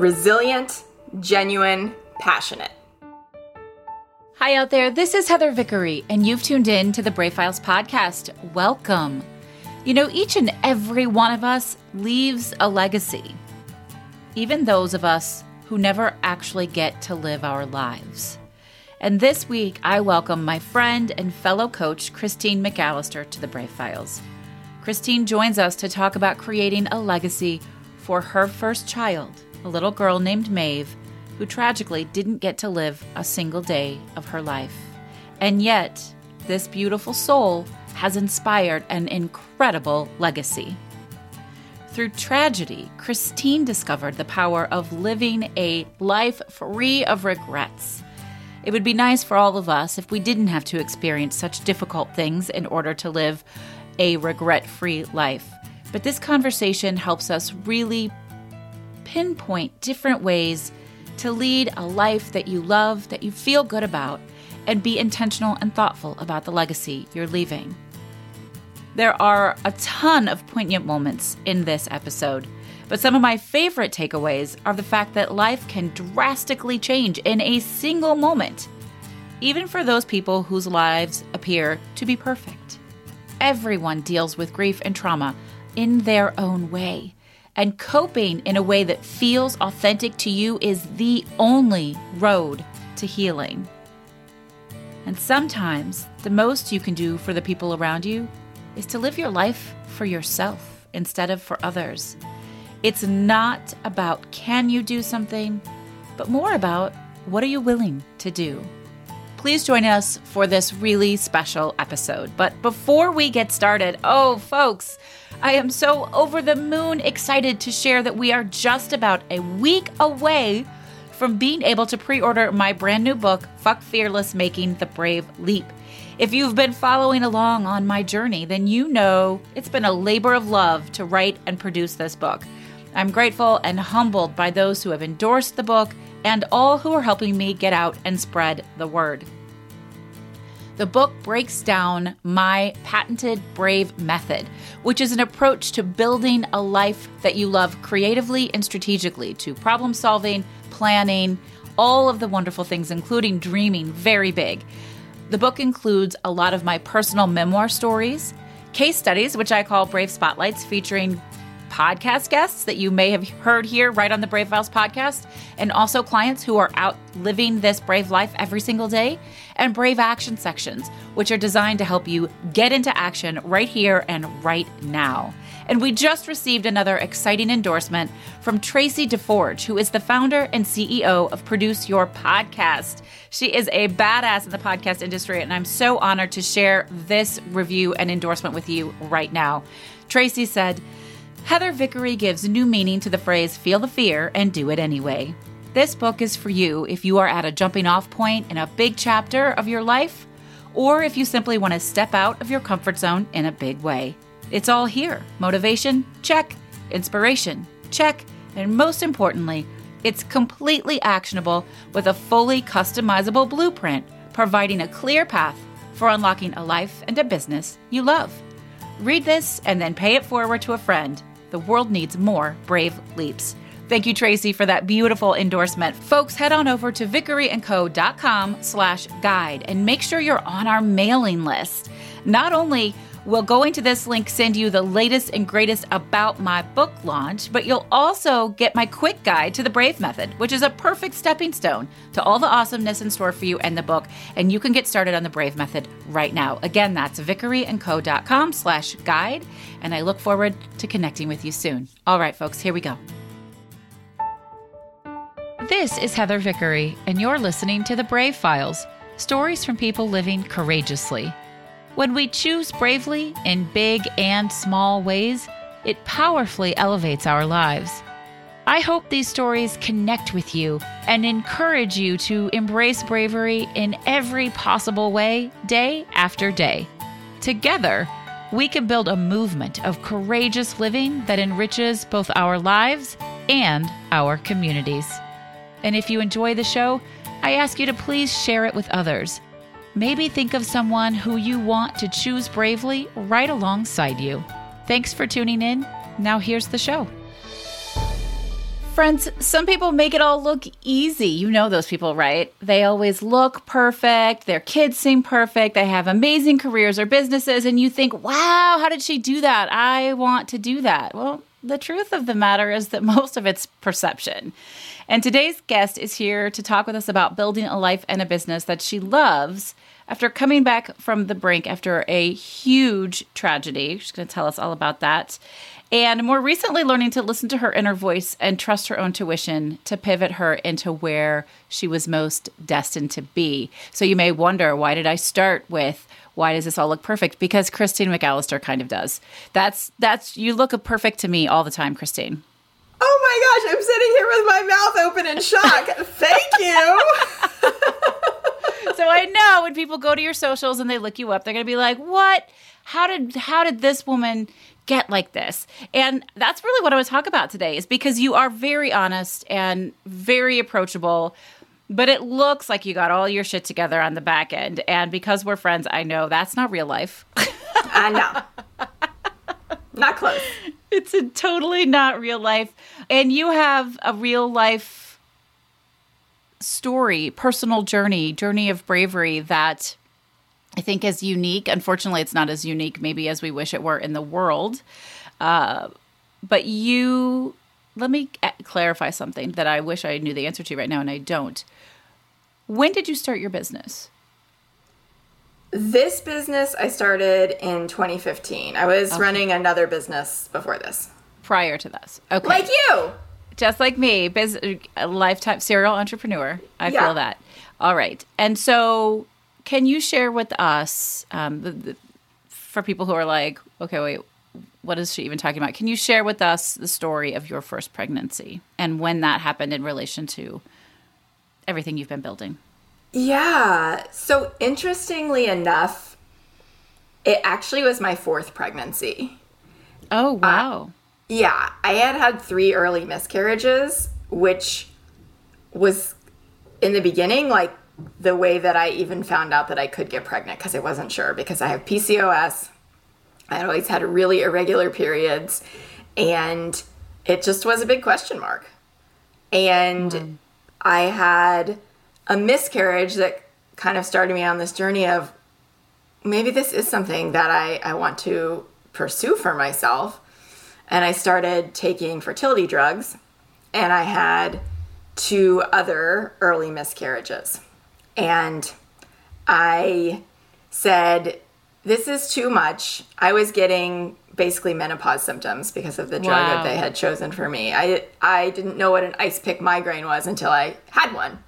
resilient, genuine, passionate. Hi out there, this is Heather Vickery, and you've tuned in to the Brave Files podcast. Welcome. You know, each and every one of us leaves a legacy, even those of us who never actually get to live our lives. And this week, I welcome my friend and fellow coach, Christine McAllister, to the Brave Files. Christine joins us to talk about creating a legacy for her first child, a little girl named Maeve, who tragically didn't get to live a single day of her life. And yet, this beautiful soul has inspired an incredible legacy. Through tragedy, Christine discovered the power of living a life free of regrets. It would be nice for all of us if we didn't have to experience such difficult things in order to live a regret free life. But this conversation helps us really pinpoint different ways to lead a life that you love, that you feel good about, and be intentional and thoughtful about the legacy you're leaving. There are a ton of poignant moments in this episode, but some of my favorite takeaways are the fact that life can drastically change in a single moment, even for those people whose lives appear to be perfect. Everyone deals with grief and trauma in their own way and coping in a way that feels authentic to you is the only road to healing. And sometimes the most you can do for the people around you is to live your life for yourself instead of for others. It's not about can you do something, but more about what are you willing to do. Please join us for this really special episode. But before we get started, oh, folks, I am so over the moon excited to share that we are just about a week away from being able to pre order my brand new book, Fuck Fearless Making the Brave Leap. If you've been following along on my journey, then you know it's been a labor of love to write and produce this book. I'm grateful and humbled by those who have endorsed the book and all who are helping me get out and spread the word. The book breaks down my patented Brave method, which is an approach to building a life that you love creatively and strategically, to problem solving, planning, all of the wonderful things, including dreaming very big. The book includes a lot of my personal memoir stories, case studies, which I call Brave Spotlights, featuring podcast guests that you may have heard here right on the Brave Files podcast, and also clients who are out living this brave life every single day, and Brave Action sections, which are designed to help you get into action right here and right now. And we just received another exciting endorsement from Tracy DeForge, who is the founder and CEO of Produce Your Podcast. She is a badass in the podcast industry, and I'm so honored to share this review and endorsement with you right now. Tracy said, Heather Vickery gives new meaning to the phrase feel the fear and do it anyway. This book is for you if you are at a jumping off point in a big chapter of your life, or if you simply want to step out of your comfort zone in a big way. It's all here motivation, check, inspiration, check, and most importantly, it's completely actionable with a fully customizable blueprint, providing a clear path for unlocking a life and a business you love. Read this and then pay it forward to a friend the world needs more brave leaps. Thank you, Tracy, for that beautiful endorsement. Folks, head on over to vickeryandco.com slash guide and make sure you're on our mailing list. Not only will going to this link send you the latest and greatest about my book launch, but you'll also get my quick guide to the Brave Method, which is a perfect stepping stone to all the awesomeness in store for you and the book. And you can get started on the Brave Method right now. Again, that's vickeryandco.com slash guide. And I look forward to connecting with you soon. All right, folks, here we go. This is Heather Vickery, and you're listening to The Brave Files stories from people living courageously. When we choose bravely in big and small ways, it powerfully elevates our lives. I hope these stories connect with you and encourage you to embrace bravery in every possible way, day after day. Together, we can build a movement of courageous living that enriches both our lives and our communities. And if you enjoy the show, I ask you to please share it with others. Maybe think of someone who you want to choose bravely right alongside you. Thanks for tuning in. Now, here's the show. Friends, some people make it all look easy. You know those people, right? They always look perfect. Their kids seem perfect. They have amazing careers or businesses. And you think, wow, how did she do that? I want to do that. Well, the truth of the matter is that most of it's perception. And today's guest is here to talk with us about building a life and a business that she loves after coming back from the brink after a huge tragedy. She's going to tell us all about that. And more recently, learning to listen to her inner voice and trust her own tuition to pivot her into where she was most destined to be. So you may wonder, why did I start with why does this all look perfect? Because Christine McAllister kind of does. That's that's you look perfect to me all the time, Christine. Oh my gosh, I'm sitting here with my mouth open in shock. Thank you. so I know when people go to your socials and they look you up, they're going to be like, "What? How did how did this woman get like this?" And that's really what I want to talk about today is because you are very honest and very approachable but it looks like you got all your shit together on the back end. And because we're friends, I know that's not real life. I know. Not close. It's a totally not real life. And you have a real life story, personal journey, journey of bravery that I think is unique. Unfortunately, it's not as unique maybe as we wish it were in the world. Uh, but you let me clarify something that I wish I knew the answer to right now and I don't. When did you start your business? This business I started in 2015. I was okay. running another business before this. Prior to this. Okay. Like you. Just like me, biz- a lifetime serial entrepreneur. I yeah. feel that. All right. And so, can you share with us, um, the, the, for people who are like, okay, wait, what is she even talking about? Can you share with us the story of your first pregnancy and when that happened in relation to everything you've been building? Yeah. So interestingly enough, it actually was my fourth pregnancy. Oh, uh, wow. Uh, yeah. I had had three early miscarriages, which was in the beginning like the way that I even found out that I could get pregnant because I wasn't sure because I have PCOS. I had always had really irregular periods and it just was a big question mark. And mm. I had a miscarriage that kind of started me on this journey of maybe this is something that I, I want to pursue for myself. And I started taking fertility drugs, and I had two other early miscarriages. And I said, This is too much. I was getting basically menopause symptoms because of the drug wow. that they had chosen for me. I I didn't know what an ice pick migraine was until I had one.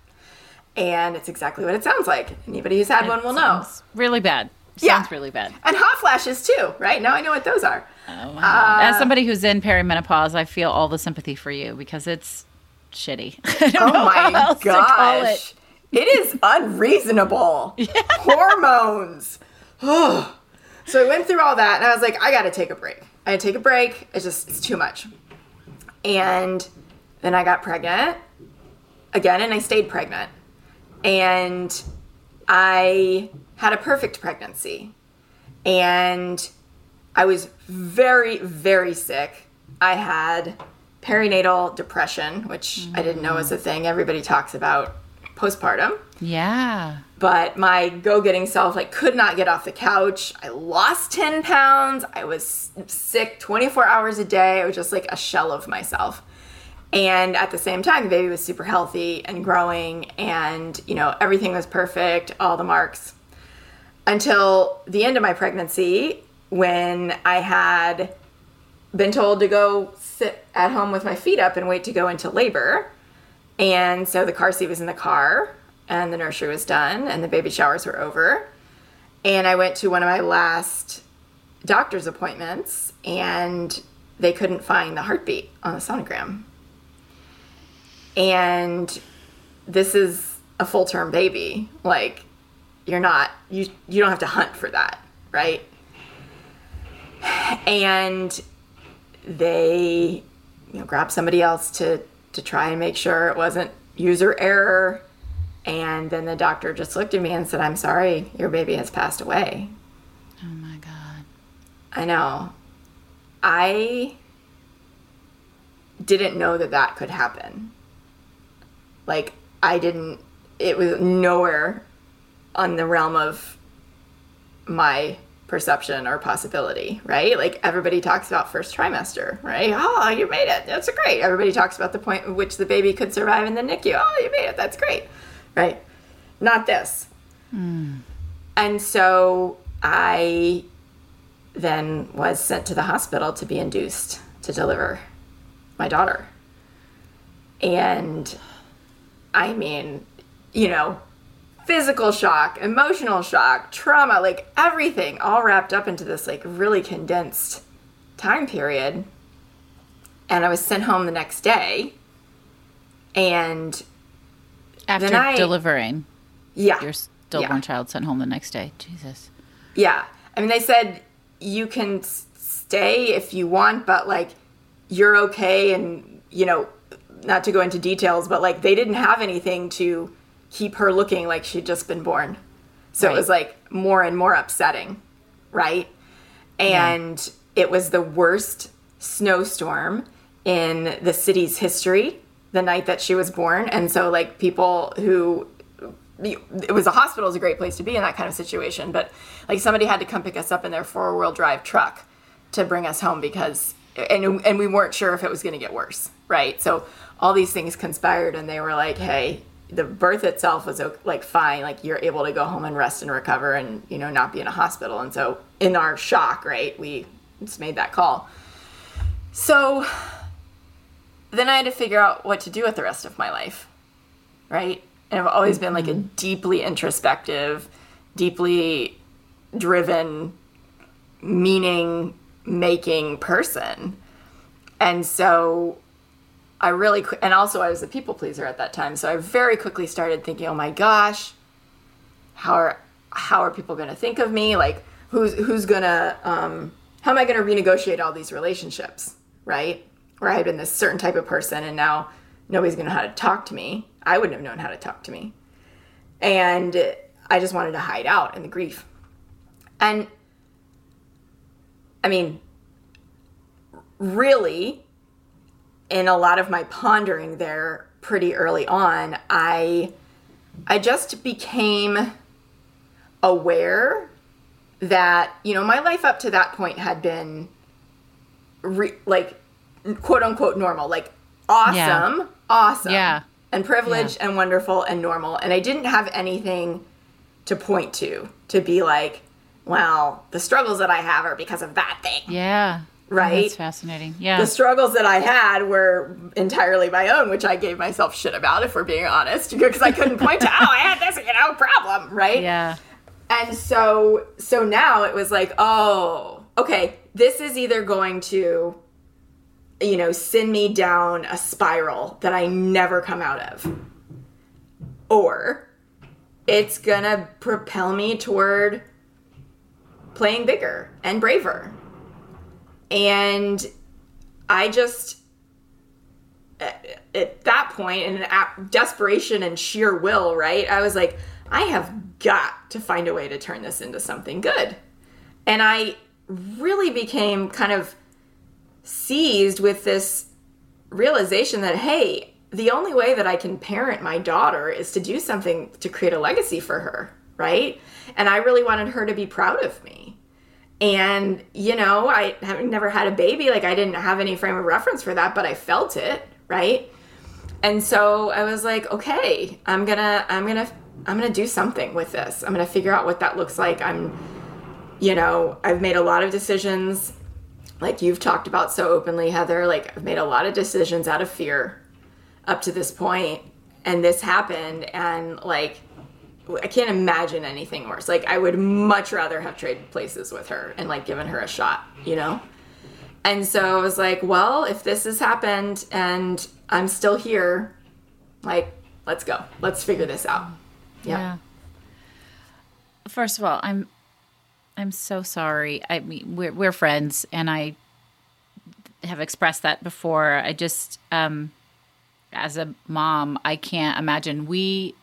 And it's exactly what it sounds like. Anybody who's had it one will know. Really bad. Yeah. Sounds really bad. And hot flashes too, right? Now I know what those are. Oh, wow. Uh, As somebody who's in perimenopause, I feel all the sympathy for you because it's shitty. oh my gosh. It. it is unreasonable. Yeah. Hormones. So I went through all that and I was like, I got to take a break. I had to take a break. It's just, it's too much. And then I got pregnant again and I stayed pregnant. And I had a perfect pregnancy. And I was very, very sick. I had perinatal depression, which mm. I didn't know was a thing everybody talks about postpartum. Yeah. But my go-getting self like could not get off the couch. I lost 10 pounds. I was sick 24 hours a day. I was just like a shell of myself. And at the same time, the baby was super healthy and growing and, you know, everything was perfect, all the marks. Until the end of my pregnancy when I had been told to go sit at home with my feet up and wait to go into labor and so the car seat was in the car, and the nursery was done, and the baby showers were over. And I went to one of my last doctor's appointments, and they couldn't find the heartbeat on the sonogram. And this is a full term baby. Like, you're not, you, you don't have to hunt for that, right? And they, you know, grab somebody else to to try and make sure it wasn't user error. And then the doctor just looked at me and said, I'm sorry, your baby has passed away. Oh my God. I know. I didn't know that that could happen. Like I didn't it was nowhere on the realm of my perception or possibility, right? Like everybody talks about first trimester, right? Oh, you made it. That's great. Everybody talks about the point at which the baby could survive in the NICU. Oh, you made it. That's great. Right? Not this. Mm. And so I then was sent to the hospital to be induced to deliver my daughter. And I mean, you know, physical shock, emotional shock, trauma, like everything all wrapped up into this like really condensed time period. And I was sent home the next day. And after I, delivering, yeah, your stillborn yeah. child sent home the next day. Jesus. Yeah. I mean, they said you can stay if you want, but like you're okay. And, you know, not to go into details, but like they didn't have anything to keep her looking like she'd just been born. So right. it was like more and more upsetting, right? And yeah. it was the worst snowstorm in the city's history the night that she was born. And so, like, people who it was a hospital is a great place to be in that kind of situation, but like somebody had to come pick us up in their four wheel drive truck to bring us home because and and we weren't sure if it was going to get worse, right? So all these things conspired, and they were like, "Hey, the birth itself was like fine like you're able to go home and rest and recover and you know not be in a hospital. And so in our shock right we just made that call. So then i had to figure out what to do with the rest of my life right? And i've always been like a mm-hmm. deeply introspective deeply driven meaning making person. And so I really and also I was a people pleaser at that time, so I very quickly started thinking, "Oh my gosh, how are how are people going to think of me? Like who's who's going to um, how am I going to renegotiate all these relationships, right? Where I had been this certain type of person and now nobody's going to know how to talk to me. I wouldn't have known how to talk to me. And I just wanted to hide out in the grief. And I mean, really, in a lot of my pondering there pretty early on, I I just became aware that you know my life up to that point had been re- like quote unquote normal, like awesome, yeah. awesome, yeah, and privileged yeah. and wonderful and normal, and I didn't have anything to point to to be like, well, the struggles that I have are because of that thing. Yeah Oh, right? That's fascinating. Yeah. The struggles that I had were entirely my own, which I gave myself shit about, if we're being honest, because I couldn't point to, oh, I had this, you know, problem, right? Yeah. And so, so now it was like, oh, okay, this is either going to, you know, send me down a spiral that I never come out of, or it's gonna propel me toward playing bigger and braver and I just, at that point, in desperation and sheer will, right? I was like, I have got to find a way to turn this into something good. And I really became kind of seized with this realization that, hey, the only way that I can parent my daughter is to do something to create a legacy for her, right? And I really wanted her to be proud of me. And, you know, I have never had a baby. Like, I didn't have any frame of reference for that, but I felt it, right? And so I was like, okay, I'm gonna, I'm gonna, I'm gonna do something with this. I'm gonna figure out what that looks like. I'm, you know, I've made a lot of decisions, like you've talked about so openly, Heather. Like, I've made a lot of decisions out of fear up to this point, and this happened, and like, I can't imagine anything worse. Like I would much rather have traded places with her and like given her a shot, you know? And so I was like, well, if this has happened and I'm still here, like let's go. Let's figure this out. Yeah. yeah. First of all, I'm I'm so sorry. I mean, we're we're friends and I have expressed that before. I just um as a mom, I can't imagine we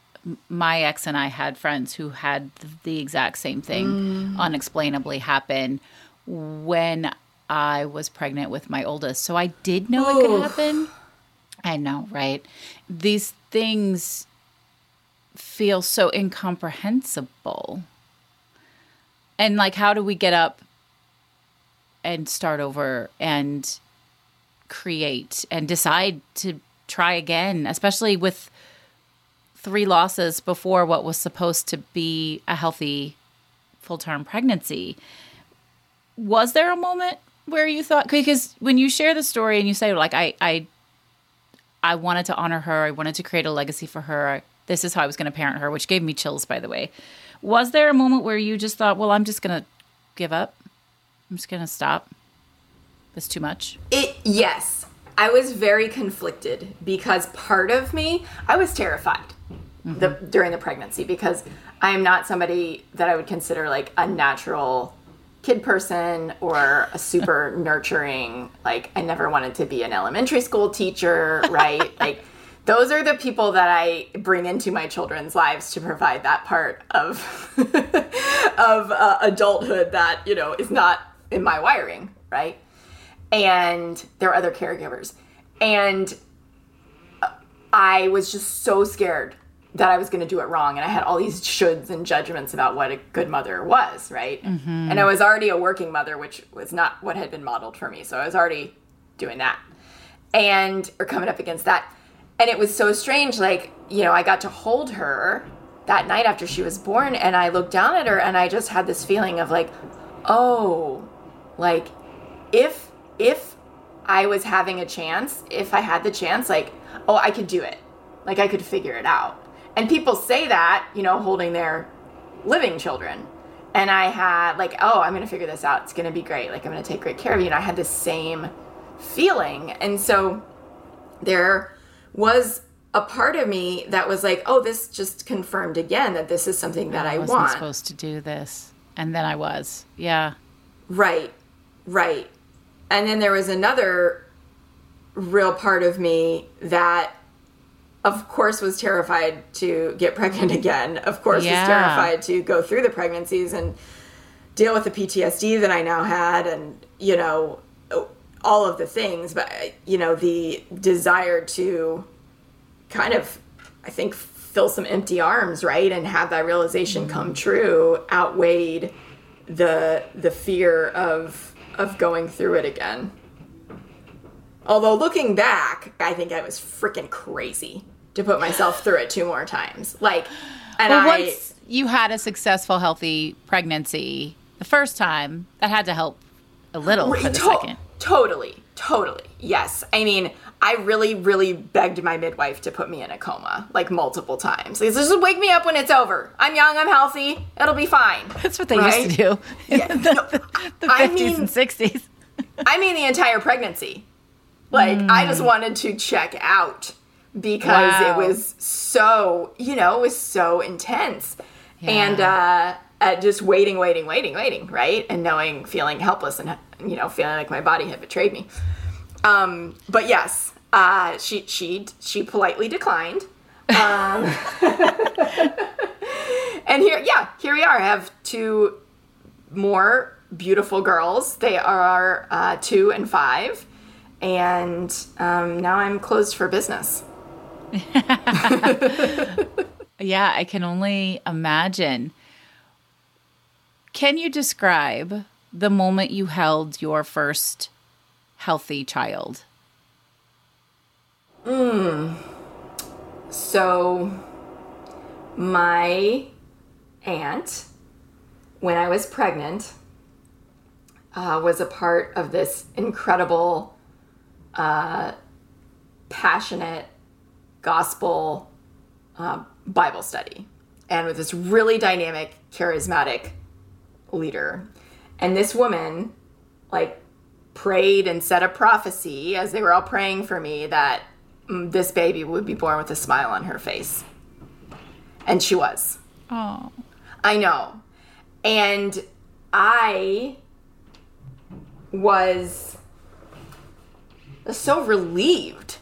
my ex and I had friends who had the exact same thing mm. unexplainably happen when I was pregnant with my oldest. So I did know it could happen. I know, right? These things feel so incomprehensible. And like, how do we get up and start over and create and decide to try again, especially with three losses before what was supposed to be a healthy full term pregnancy? Was there a moment where you thought because when you share the story and you say like I I I wanted to honor her, I wanted to create a legacy for her. This is how I was going to parent her, which gave me chills by the way. Was there a moment where you just thought, well, I'm just going to give up? I'm just going to stop. It's too much. It yes. I was very conflicted because part of me, I was terrified the during the pregnancy because I am not somebody that I would consider like a natural kid person or a super nurturing like I never wanted to be an elementary school teacher, right? like those are the people that I bring into my children's lives to provide that part of of uh, adulthood that, you know, is not in my wiring, right? And there are other caregivers. And I was just so scared that I was going to do it wrong. And I had all these shoulds and judgments about what a good mother was, right? Mm-hmm. And I was already a working mother, which was not what had been modeled for me. So I was already doing that and, or coming up against that. And it was so strange. Like, you know, I got to hold her that night after she was born and I looked down at her and I just had this feeling of like, oh, like if, if I was having a chance, if I had the chance, like, oh, I could do it. Like I could figure it out. And people say that, you know, holding their living children. And I had like, oh, I'm going to figure this out. It's going to be great. Like I'm going to take great care of you. And I had the same feeling. And so there was a part of me that was like, oh, this just confirmed again that this is something that I, I wasn't want. supposed to do this. And then I was. Yeah. Right, right. And then there was another real part of me that, of course, was terrified to get pregnant again. Of course, Yeah. was terrified to go through the pregnancies and deal with the PTSD that I now had, and you know, all of the things. But you know, the desire to kind of, I think, fill some empty arms, right, and have that realization mm-hmm. come true outweighed the the fear of of going through it again. Although looking back, I think I was freaking crazy to put myself through it two more times. Like, and Well, I once you had a successful, healthy pregnancy the first time, that had to help a little for the To- second. Totally, totally. Yes. I mean, I really, really begged my midwife to put me in a coma like multiple times. Like, just wake me up when it's over. I'm young, I'm healthy, it'll be fine. That's what they Right? used to do in Yeah, the, the I 50s mean- and 60s. I mean, the entire pregnancy. Like, I just wanted to check out because Wow. it was so, you know, it was so intense. And uh, uh, just waiting, waiting, waiting, waiting, right? And knowing, feeling helpless and, you know, feeling like my body had betrayed me. Um, but yes, uh, she, she, she politely declined. Um, and here, yeah, here we are. I have two more beautiful girls. They are uh, two and five. And um, now I'm closed for business. Yeah, I can only imagine. Can you describe the moment you held your first healthy child? So, my aunt, when I was pregnant, uh, was a part of this incredible, uh, passionate gospel uh, Bible study, and with this really dynamic, charismatic leader. And this woman, like, prayed and said a prophecy as they were all praying for me that mm, this baby would be born with a smile on her face. And she was. Oh, I know. And I was so relieved,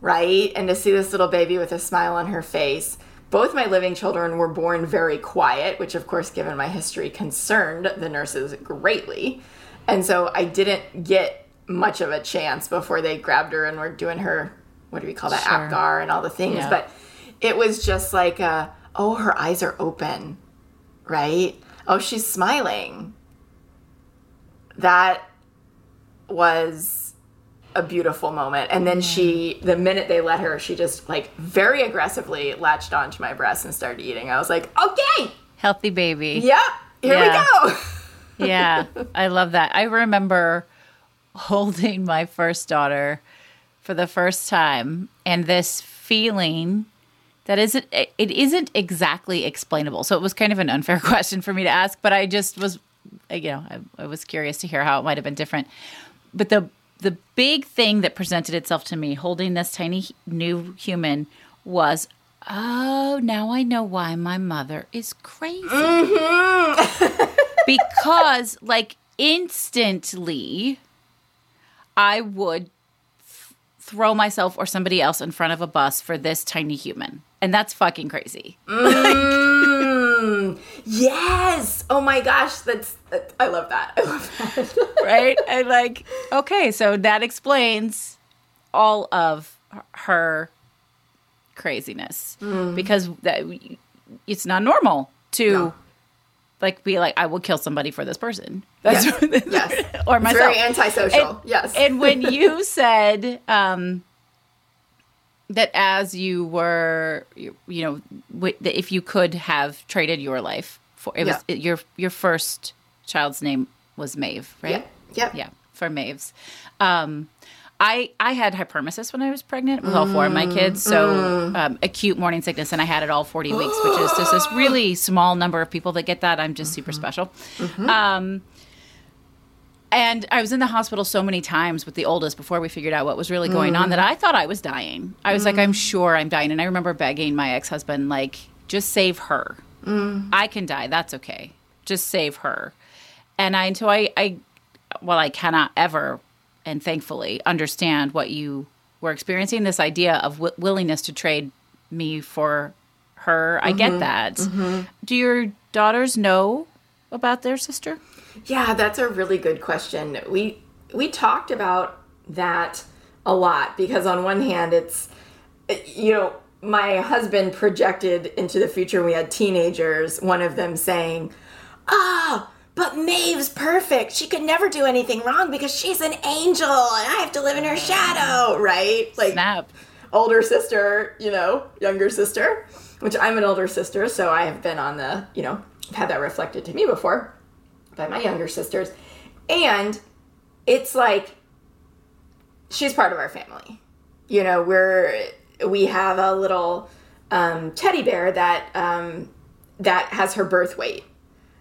right? And to see this little baby with a smile on her face. Both my living children were born very quiet, which, of course, given my history, concerned the nurses greatly. And so I didn't get much of a chance before they grabbed her and were doing her, what do we call that, Sure. Apgar and all the things. Yeah. But it was just like, uh, oh, her eyes are open, right? Oh, she's smiling. That was a beautiful moment. And then she, the minute they let her, she just like very aggressively latched onto my breast and started eating. I was like, okay, Healthy baby. yep, here Yeah. we go. yeah, I love that. I remember holding my first daughter for the first time and this feeling that isn't it isn't exactly explainable. So it was kind of an unfair question for me to ask, but I just was you know, I, I was curious to hear how it might have been different. But the the big thing that presented itself to me holding this tiny new human was oh, now I know why my mother is crazy. Mm-hmm. Because like instantly i would th- throw myself or somebody else in front of a bus for this tiny human. And that's fucking crazy mm-hmm. Mm, yes. Oh my gosh, that's I love that. I love that. right and like okay so that explains all of her craziness because that it's not normal to No. like be like i will kill somebody for this person that's Yes. yes. or It's myself very antisocial. yes. and when you said um, that as you were, you, you know, w- that if you could have traded your life for it was Yeah. your your first child's name was Maeve, right? Yep. Yep. Yeah, for Maeve's. Um, I I had hyperemesis when I was pregnant with all four of my kids, so um, acute morning sickness, and I had it all forty weeks, which is just this really small number of people that get that. I'm just super special. Um, and I was in the hospital so many times with the oldest before we figured out what was really going on mm-hmm. that I thought I was dying. I was like, mm-hmm. I'm sure I'm dying. And I remember begging my ex husband, like, just save her. Mm. I can die. That's okay. Just save her. And I, until I, I, well, I cannot ever, and thankfully, understand what you were experiencing this idea of w- willingness to trade me for her. I get mm-hmm. that. Do your daughters know about their sister? Yeah, that's a really good question. We we talked about that a lot because on one hand it's you know, my husband projected into the future we had teenagers, one of them saying, "Ah, but Maeve's perfect. She could never do anything wrong because she's an angel and I have to live in her shadow," right? Like Snap. older sister, you know, younger sister, which I'm an older sister, so I have been on the, you know, I've had that reflected to me before by my younger sisters. And it's like she's part of our family. You know, we're we have a little um, teddy bear that um, that has her birth weight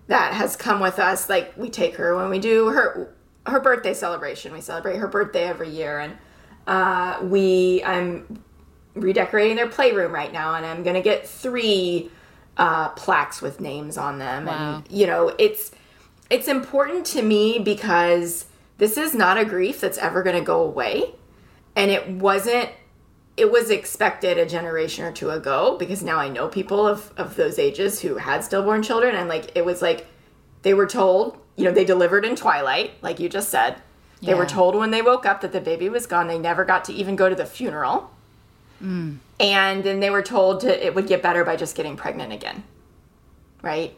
that has come with us. Like we take her when we do her her birthday celebration. We celebrate her birthday every year, and uh, we I'm redecorating their playroom right now, and I'm gonna get three uh, plaques with names on them. Wow. And you know, it's it's important to me because this is not a grief that's ever gonna go away, and it wasn't. It was expected a generation or two ago because now I know people of, of those ages who had stillborn children, and like it was like they were told, you know, they delivered in twilight, like you just said. They were told when they woke up that the baby was gone. They never got to even go to the funeral. And then they were told to it would get better by just getting pregnant again. Right?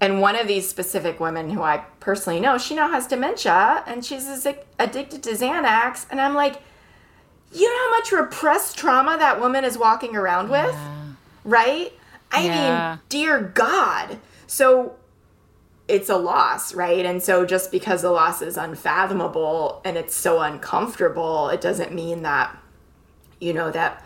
And one of these specific women who I personally know, she now has dementia and she's addicted to Xanax. And I'm like, you know how much repressed trauma that woman is walking around with? Right? I Yeah. mean, dear God. So it's a loss, right? And so just because the loss is unfathomable and it's so uncomfortable, it doesn't mean that, you know, that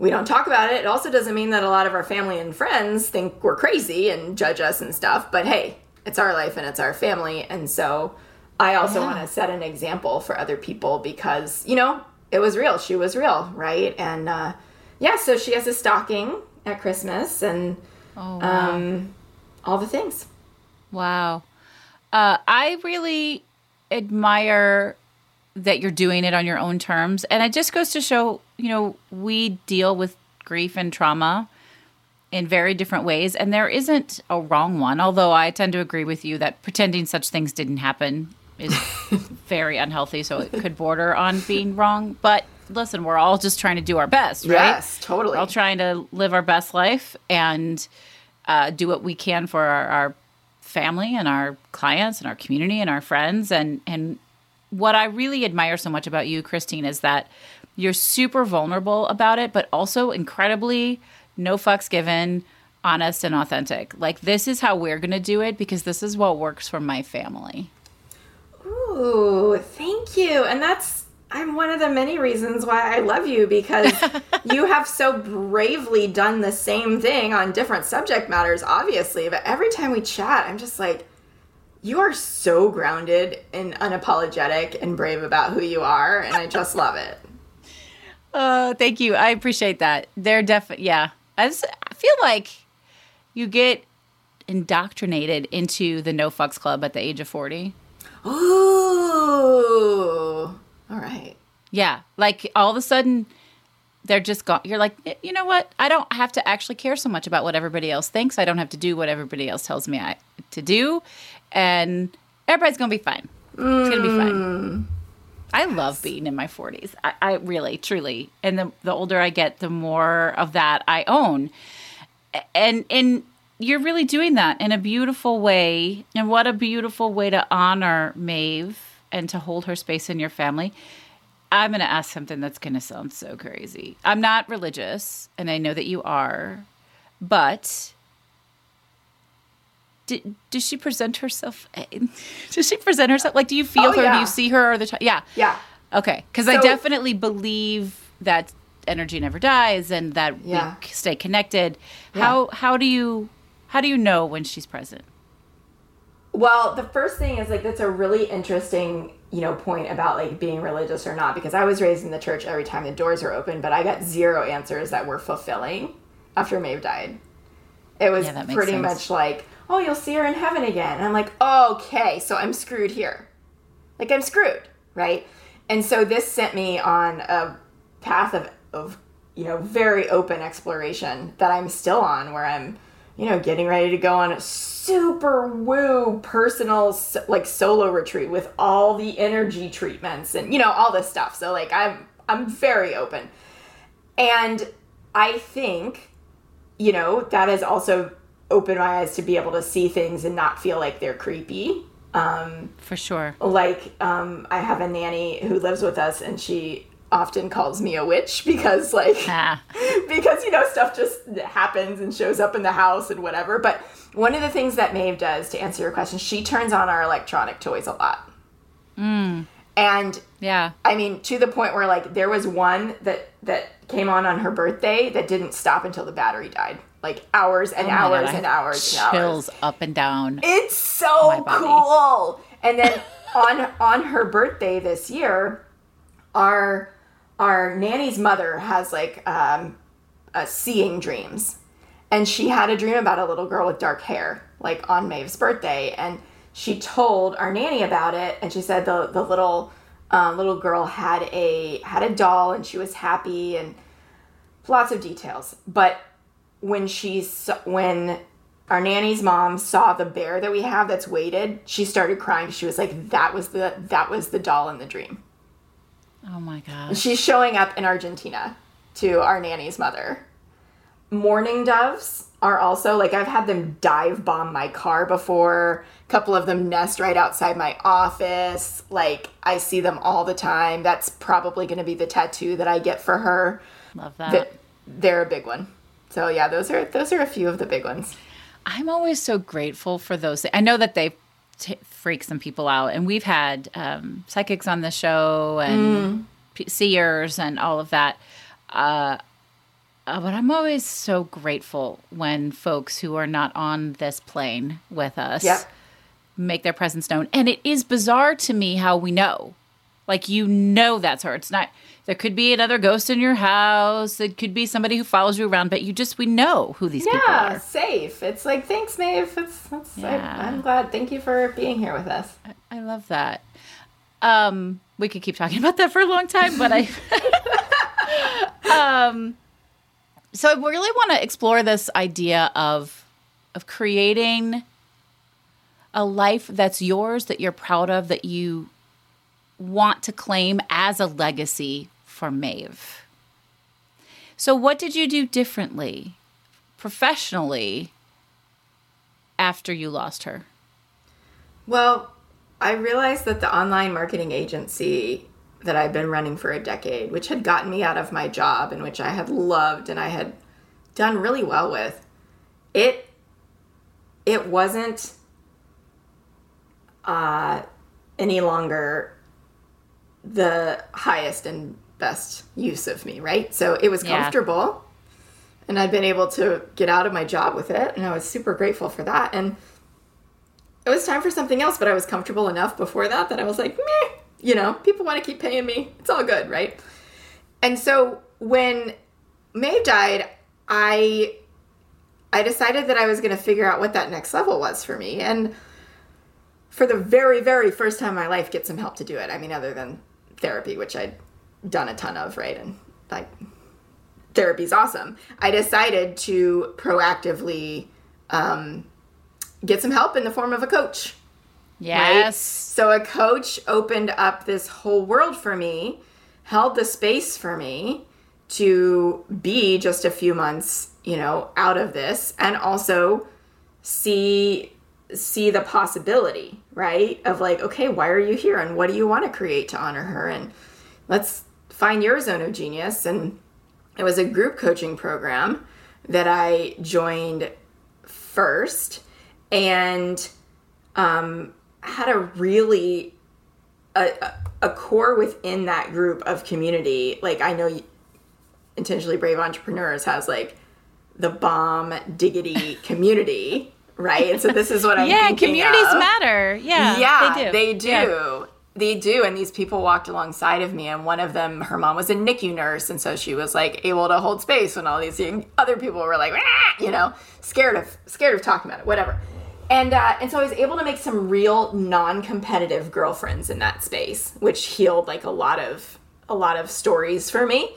we don't talk about it. It also doesn't mean that a lot of our family and friends think we're crazy and judge us and stuff. But hey, it's our life and it's our family. And so I also Yeah. want to set an example for other people because, you know, it was real. She was real, right? And uh, yeah, so she has a stocking at Christmas and Oh, wow. um, all the things. Wow. Uh, I really admire that you're doing it on your own terms. And it just goes to show, you know, we deal with grief and trauma in very different ways. And there isn't a wrong one, although I tend to agree with you that pretending such things didn't happen is very unhealthy, so it could border on being wrong. But listen, we're all just trying to do our best, right? Yes, totally. We're all trying to live our best life and uh, do what we can for our, our family and our clients and our community and our friends. And and what I really admire so much about you, Christine, is that you're super vulnerable about it, but also incredibly no fucks given, honest and authentic. Like this is how we're gonna do it because this is what works for my family. Ooh, thank you. And that's I'm one of the many reasons why I love you because you have so bravely done the same thing on different subject matters, obviously. But every time we chat, I'm just like, you are so grounded and unapologetic and brave about who you are. And I just love it. Uh, thank you. I appreciate that. They're definitely, yeah. I, just, I feel like you get indoctrinated into the no fucks club at the age of 40. Ooh. All right. Yeah. Like all of a sudden, they're just gone. You're like, you know what? I don't have to actually care so much about what everybody else thinks. I don't have to do what everybody else tells me I, to do. And everybody's going to be fine. It's going to be fine. I love being in my 40s. I, I really, truly. And the, the older I get, the more of that I own. And, and, you're really doing that in a beautiful way. And what a beautiful way to honor Maeve and to hold her space in your family. I'm going to ask something that's going to sound so crazy. I'm not religious, and I know that you are, but did, does she present herself? Does she present herself? Like, do you feel Oh, her? Do you see her? Or the time? Yeah. Yeah. Okay. Because I definitely believe that energy never dies and that Yeah. we stay connected. How how do you how do you know when she's present? Well, the first thing is like that's a really interesting, you know, point about like being religious or not because I was raised in the church every time the doors are open, but I got zero answers that were fulfilling after Maeve died. It was Yeah, pretty sense. much like, "Oh, you'll see her in heaven again." And I'm like, "Okay, so I'm screwed here." Like I'm screwed, right? And so this sent me on a path of of, you know, very open exploration that I'm still on where I'm you know, getting ready to go on a super woo personal like solo retreat with all the energy treatments and you know all this stuff. So like I'm I'm very open. And I think you know, that has also opened my eyes to be able to see things and not feel like they're creepy. Um For sure. like um I have a nanny who lives with us and she often calls me a witch because like Ah, because you know stuff just happens and shows up in the house and whatever. But one of the things that Maeve does to answer your question, she turns on our electronic toys a lot. And yeah. I mean, to the point where like there was one that that came on on her birthday that didn't stop until the battery died, like hours and Oh God, hours I and hours and hours. Chills up and down. It's so cool. And then on on her birthday this year, our our nanny's mother has like um, a seeing dreams, and she had a dream about a little girl with dark hair, like on Maeve's birthday, and she told our nanny about it, and she said the the little uh, little girl had a had a doll, and she was happy, and lots of details, but when she when our nanny's mom saw the bear that we have that's weighted, she started crying. She was like, "That was the that was the doll in the dream." Oh my god! She's showing up in Argentina to our nanny's mother. Mourning doves are also like I've had them dive bomb my car before. A couple of them nest right outside my office. Like I see them all the time. That's probably going to be the tattoo that I get for her. Love that. Th- They're a big one. So yeah, those are those are a few of the big ones. I'm always so grateful for those. I know that they t- freak some people out, and we've had um, psychics on the show and p- seers and all of that. Uh, uh, but I'm always so grateful when folks who are not on this plane with us Yep. make their presence known. And it is bizarre to me how we know. Like you know that's her. It's not there could be another ghost in your house. It could be somebody who follows you around, but you just we know who these people are. Yeah, safe. It's like thanks, Maeve. It's, it's Yeah. I, I'm glad. Thank you for being here with us. I love that. Um, we could keep talking about that for a long time, but I. um, so I really want to explore this idea of of creating a life that's yours that you're proud of that you want to claim as a legacy for Maeve. So, what did you do differently professionally after you lost her? Well, I realized that the online marketing agency that I'd been running for a decade, which had gotten me out of my job and which I had loved and I had done really well with, it it wasn't uh, any longer the highest and best use of me, right? So it was Yeah. comfortable and I'd been able to get out of my job with it and I was super grateful for that and it was time for something else, but I was comfortable enough before that that I was like, meh, you know, people want to keep paying me. It's all good, right? And so when Maeve died, I I decided that I was going to figure out what that next level was for me. And for the very, very first time in my life, get some help to do it. I mean, other than therapy, which I'd done a ton of, right? And like, therapy's awesome. I decided to proactively um, get some help in the form of a coach. right? Yes. So a coach opened up this whole world for me, held the space for me to be just a few months, you know, out of this and also see see the possibility, right? Of like, okay, why are you here and what do you want to create to honor her and let's find your zone of genius and it was a group coaching program that I joined first and um, had a really a, a- core within that group of community like i know intentionally brave entrepreneurs has like the bomb diggity community right and so this is what i'm yeah, communities of. matter. Yeah, yeah they do. Yeah. They do. And these people walked alongside of me, and one of them, her mom was a NICU nurse, and so she was like able to hold space when all these other people were like, you know, scared of scared of talking about it, whatever. And uh, and so I was able to make some real non-competitive girlfriends in that space, which healed like a lot of a lot of stories for me.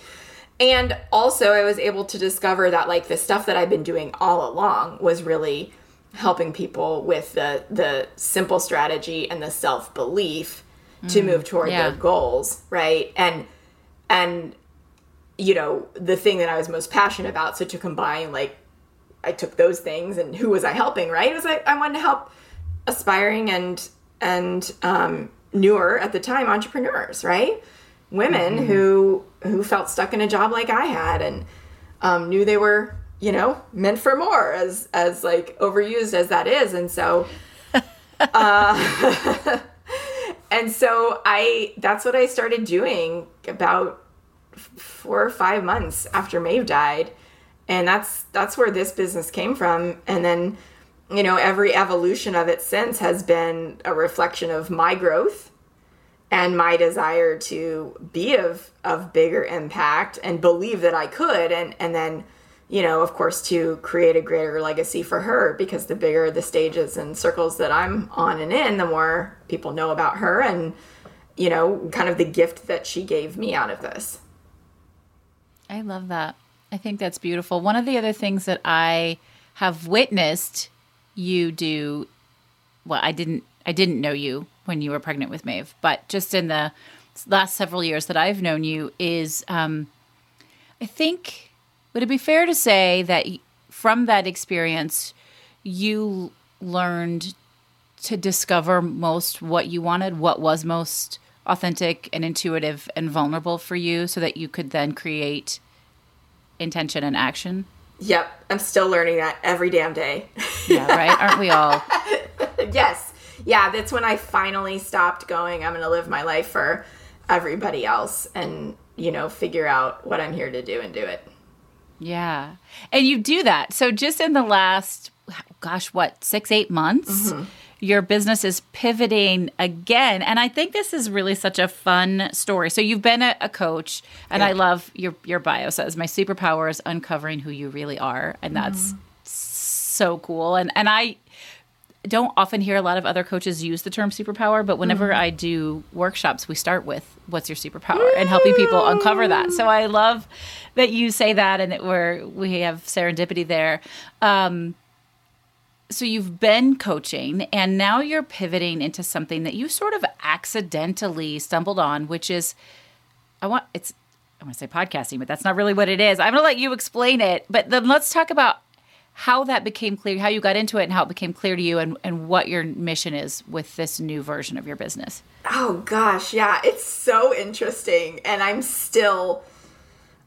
And also, I was able to discover that like the stuff that I've been doing all along was really helping people with the the simple strategy and the self belief to move toward yeah. their goals, right? And and you know the thing that I was most passionate about. So to combine like I took those things and who was I helping, right? It was like I wanted to help aspiring and and um, newer at the time entrepreneurs, right? Women who who felt stuck in a job like I had and um, knew they were you know meant for more as as like overused as that is, and so uh, and so I that's what I started doing about four or five months after Maeve died, and that's that's where this business came from. And then, you know, every evolution of it since has been a reflection of my growth and my desire to be of of bigger impact and believe that I could, and and then. You know, of course, to create a greater legacy for her because the bigger the stages and circles that I'm on and in, the more people know about her and, you know, kind of the gift that she gave me out of this. I love that. I think that's beautiful. One of the other things that I have witnessed you do well, I didn't I didn't know you when you were pregnant with Maeve, but just in the last several years that I've known you is um I think would it be fair to say that from that experience you learned to discover most what you wanted, what was most authentic and intuitive and vulnerable for you so that you could then create intention and action. Yep, I'm still learning that every damn day. Yeah, right? Aren't we all? yes. Yeah, that's when I finally stopped going, I'm going to live my life for everybody else and, you know, figure out what I'm here to do and do it. Yeah. And you do that. So just in the last gosh, what, 6 8 months, mm-hmm. your business is pivoting again. And I think this is really such a fun story. So you've been a, a coach and I love your your bio says my superpower is uncovering who you really are and that's mm-hmm. so cool. And and I don't often hear a lot of other coaches use the term superpower, but whenever I do workshops, we start with what's your superpower and helping people uncover that. So I love that you say that and that we're we have serendipity there. Um, so you've been coaching and now you're pivoting into something that you sort of accidentally stumbled on, which is I want it's I want to say podcasting, but that's not really what it is. I'm going to let you explain it. But then let's talk about how that became clear, how you got into it and how it became clear to you and, and what your mission is with this new version of your business. Oh gosh, yeah, it's so interesting and I'm still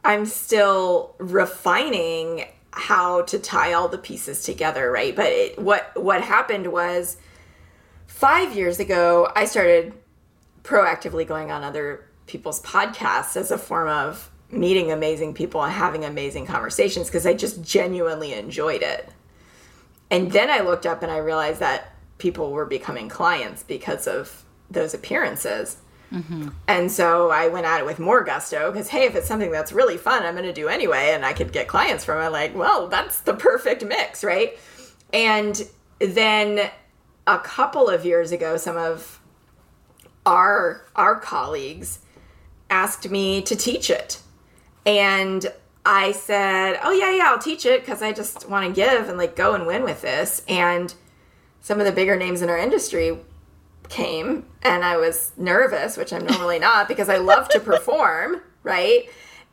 I'm still refining how to tie all the pieces together, right? But it, what what happened was 5 years ago I started proactively going on other people's podcasts as a form of meeting amazing people and having amazing conversations because I just genuinely enjoyed it. And then I looked up and I realized that people were becoming clients because of those appearances. Mm-hmm. And so I went at it with more gusto because, hey, if it's something that's really fun, I'm going to do anyway, and I could get clients from it. Like, well, that's the perfect mix, right? And then a couple of years ago, some of our our colleagues asked me to teach it. And I said, "Oh yeah, yeah, I'll teach it because I just want to give and like go and win with this." And some of the bigger names in our industry came, and I was nervous, which I'm normally not because I love to perform, right?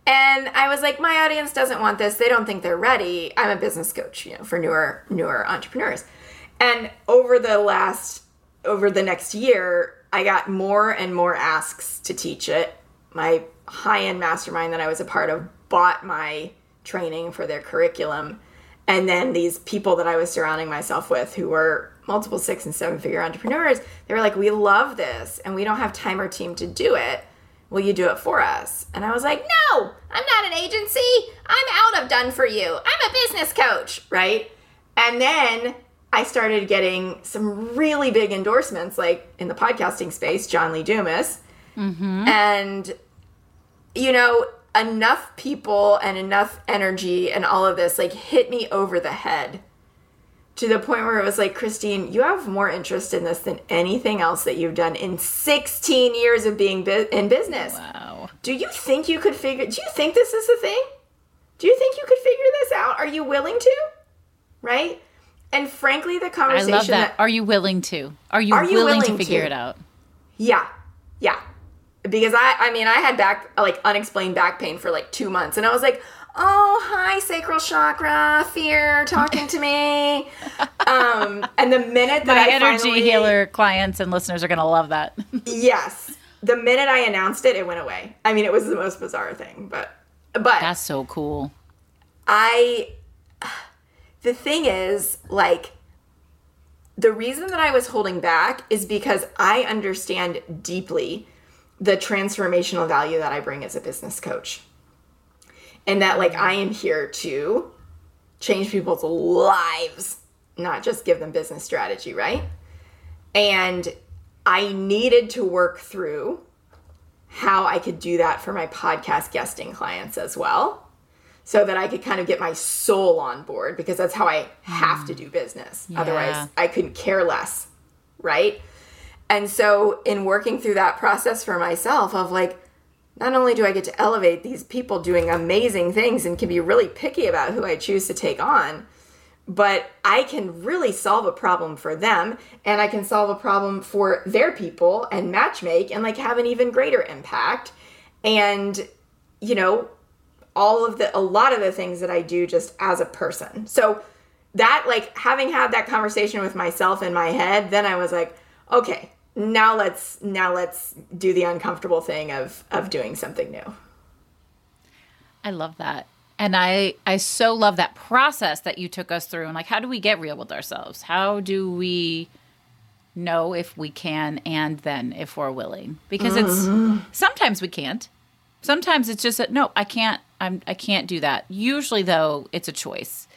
And I was like, "My audience doesn't want this. They don't think they're ready." I'm a business coach, you know, for newer newer entrepreneurs. And over the last over the next year, I got more and more asks to teach it my high end mastermind that I was a part of bought my training for their curriculum. And then these people that I was surrounding myself with who were multiple six and seven figure entrepreneurs, they were like, We love this and we don't have time or team to do it. Will you do it for us? And I was like, No, I'm not an agency. I'm out of done for you. I'm a business coach, right? And then I started getting some really big endorsements, like in the podcasting space, John Lee Dumas. Mm-hmm. And you know, enough people and enough energy and all of this like hit me over the head to the point where it was like, Christine, you have more interest in this than anything else that you've done in 16 years of being bu- in business. Wow. Do you think you could figure, do you think this is a thing? Do you think you could figure this out? Are you willing to? Right? And frankly, the conversation. I love that. that Are you willing to? Are you, are you willing, willing, to figure to? it out? Yeah. Yeah because I I mean I had back like unexplained back pain for like 2 months and I was like, "Oh, hi sacral chakra, fear talking to me." um and the minute that My I energy finally, healer clients and listeners are going to love that. yes. The minute I announced it, it went away. I mean, it was the most bizarre thing, but but That's so cool. I the thing is like the reason that I was holding back is because I understand deeply the transformational value that I bring as a business coach. And that, like, I am here to change people's lives, not just give them business strategy, right? And I needed to work through how I could do that for my podcast guesting clients as well. So that I could kind of get my soul on board because that's how I have to mm. do business. Yeah. Otherwise, I couldn't care less, right? And so, in working through that process for myself, of like, not only do I get to elevate these people doing amazing things and can be really picky about who I choose to take on, but I can really solve a problem for them and I can solve a problem for their people and matchmake and like have an even greater impact. And, you know, all of the, a lot of the things that I do just as a person. So, that, like, having had that conversation with myself in my head, then I was like, okay, now let's now let's do the uncomfortable thing of of doing something new. I love that. And I I so love that process that you took us through and like how do we get real with ourselves? How do we know if we can and then if we're willing? Because mm-hmm. it's sometimes we can't. Sometimes it's just that no, I can't I'm I can't do that. Usually though, it's a choice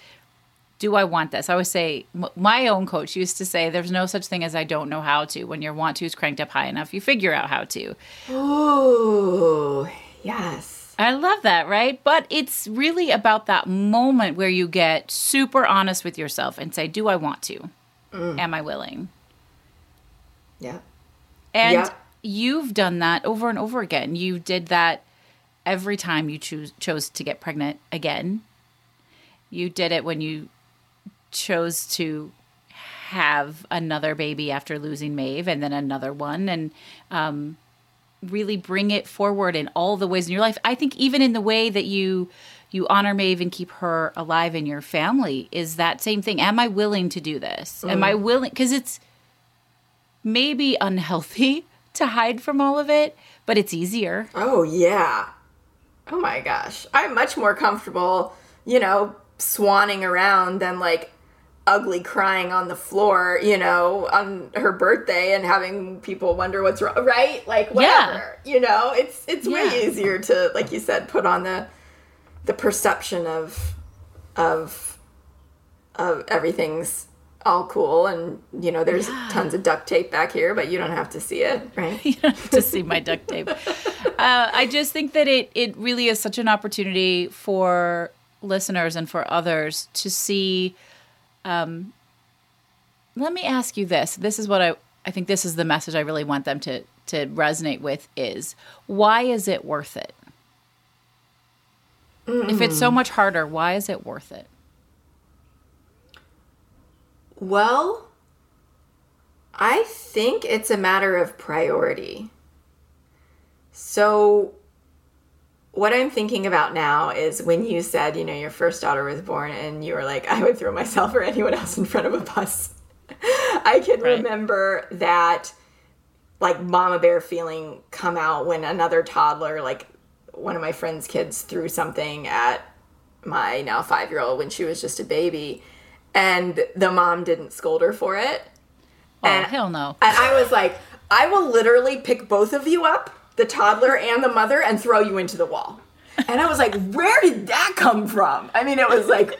do I want this? I always say, my own coach used to say, there's no such thing as I don't know how to. When your want to is cranked up high enough, you figure out how to. Ooh, yes. I love that, right? But it's really about that moment where you get super honest with yourself and say, do I want to? Mm. Am I willing? Yeah. And yeah. you've done that over and over again. You did that every time you choose, chose to get pregnant again. You did it when you chose to have another baby after losing Maeve and then another one and um, really bring it forward in all the ways in your life. I think even in the way that you you honor Maeve and keep her alive in your family is that same thing. Am I willing to do this? Mm. Am I willing cuz it's maybe unhealthy to hide from all of it, but it's easier. Oh yeah. Oh my gosh. I'm much more comfortable, you know, swanning around than like ugly crying on the floor, you know, on her birthday and having people wonder what's wrong, right? Like whatever. Yeah. You know, it's it's yeah. way easier to like you said put on the the perception of of of everything's all cool and you know there's yeah. tons of duct tape back here but you don't have to see it right you don't have to see my duct tape uh, i just think that it it really is such an opportunity for listeners and for others to see um, let me ask you this this is what i i think this is the message i really want them to to resonate with is why is it worth it mm. if it's so much harder why is it worth it well, I think it's a matter of priority. So, what I'm thinking about now is when you said, you know, your first daughter was born and you were like, I would throw myself or anyone else in front of a bus. I can right. remember that like mama bear feeling come out when another toddler, like one of my friend's kids, threw something at my now five year old when she was just a baby and the mom didn't scold her for it. Oh, and, hell no. And I was like, I will literally pick both of you up, the toddler and the mother, and throw you into the wall. And I was like, where did that come from? I mean, it was like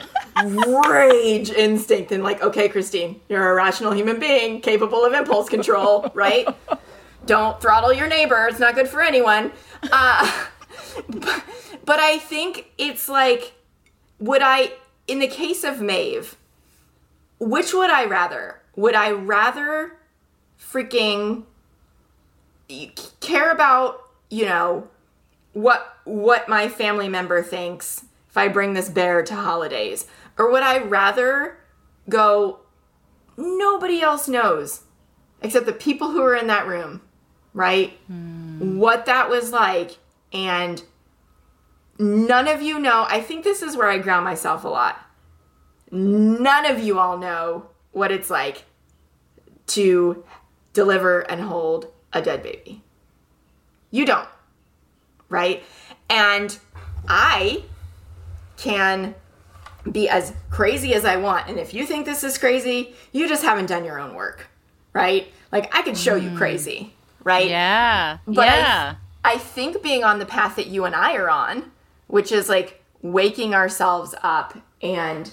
rage instinct and like, okay, Christine, you're a rational human being capable of impulse control, right? Don't throttle your neighbor. It's not good for anyone. Uh, but, but I think it's like, would I, in the case of Maeve, which would I rather? Would I rather freaking care about, you know, what what my family member thinks if I bring this bear to holidays? Or would I rather go nobody else knows except the people who are in that room, right? Mm. What that was like and none of you know. I think this is where I ground myself a lot none of you all know what it's like to deliver and hold a dead baby. You don't, right? And I can be as crazy as I want. And if you think this is crazy, you just haven't done your own work, right? Like I could show you mm. crazy, right? Yeah. But yeah. I, I think being on the path that you and I are on, which is like waking ourselves up and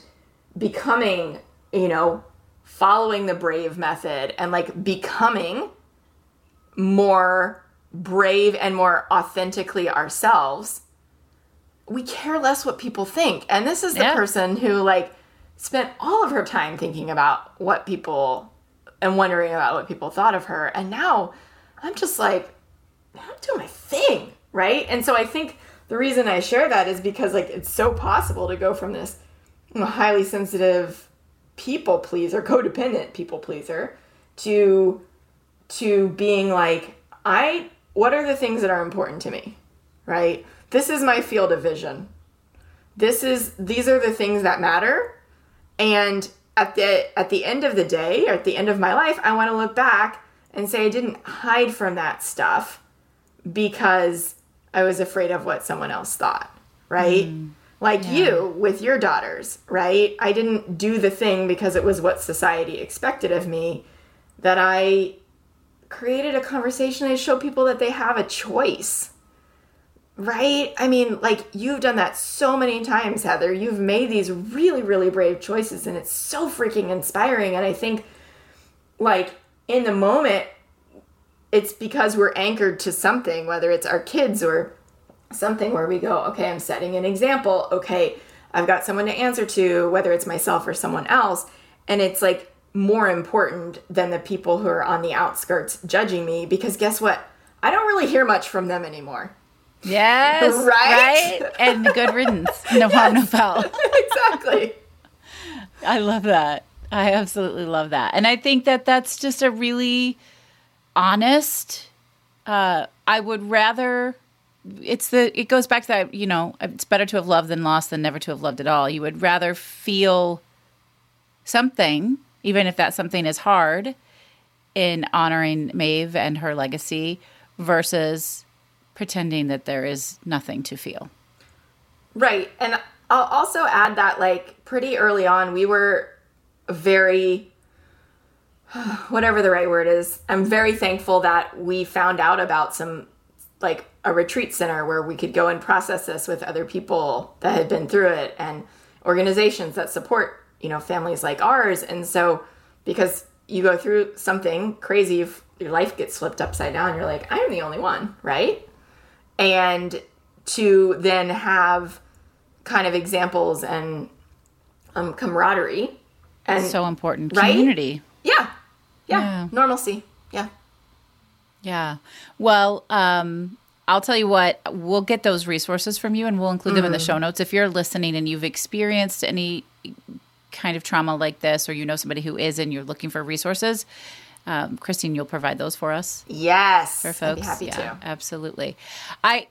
becoming, you know, following the brave method and like becoming more brave and more authentically ourselves, we care less what people think. And this is the yeah. person who like spent all of her time thinking about what people and wondering about what people thought of her. And now I'm just like, I'm doing my thing, right? And so I think the reason I share that is because like it's so possible to go from this highly sensitive people pleaser, codependent people pleaser, to to being like, I what are the things that are important to me? Right? This is my field of vision. This is these are the things that matter. And at the at the end of the day, or at the end of my life, I want to look back and say I didn't hide from that stuff because I was afraid of what someone else thought, right? Mm like yeah. you with your daughters, right? I didn't do the thing because it was what society expected of me. That I created a conversation to show people that they have a choice. Right? I mean, like you've done that so many times, Heather. You've made these really, really brave choices, and it's so freaking inspiring. And I think, like, in the moment, it's because we're anchored to something, whether it's our kids or something where we go, okay, I'm setting an example. Okay, I've got someone to answer to, whether it's myself or someone else. And it's like more important than the people who are on the outskirts judging me because guess what? I don't really hear much from them anymore. Yes. right? right? And good riddance. No yes. harm, no foul. exactly. I love that. I absolutely love that. And I think that that's just a really honest uh I would rather it's the it goes back to that, you know, it's better to have loved than lost than never to have loved at all. You would rather feel something, even if that something is hard, in honoring Maeve and her legacy versus pretending that there is nothing to feel. Right. And I'll also add that, like, pretty early on, we were very, whatever the right word is, I'm very thankful that we found out about some, like, a retreat center where we could go and process this with other people that had been through it and organizations that support, you know, families like ours. And so, because you go through something crazy, if your life gets flipped upside down, you're like, I'm the only one, right? And to then have kind of examples and um, camaraderie and so important right? community. Yeah. yeah, Yeah. normalcy. Yeah, Yeah. Well, um, I'll tell you what, we'll get those resources from you and we'll include them in the show notes. If you're listening and you've experienced any kind of trauma like this, or you know somebody who is and you're looking for resources, um, Christine, you'll provide those for us yes, for I'd folks. be happy yeah, to. absolutely. I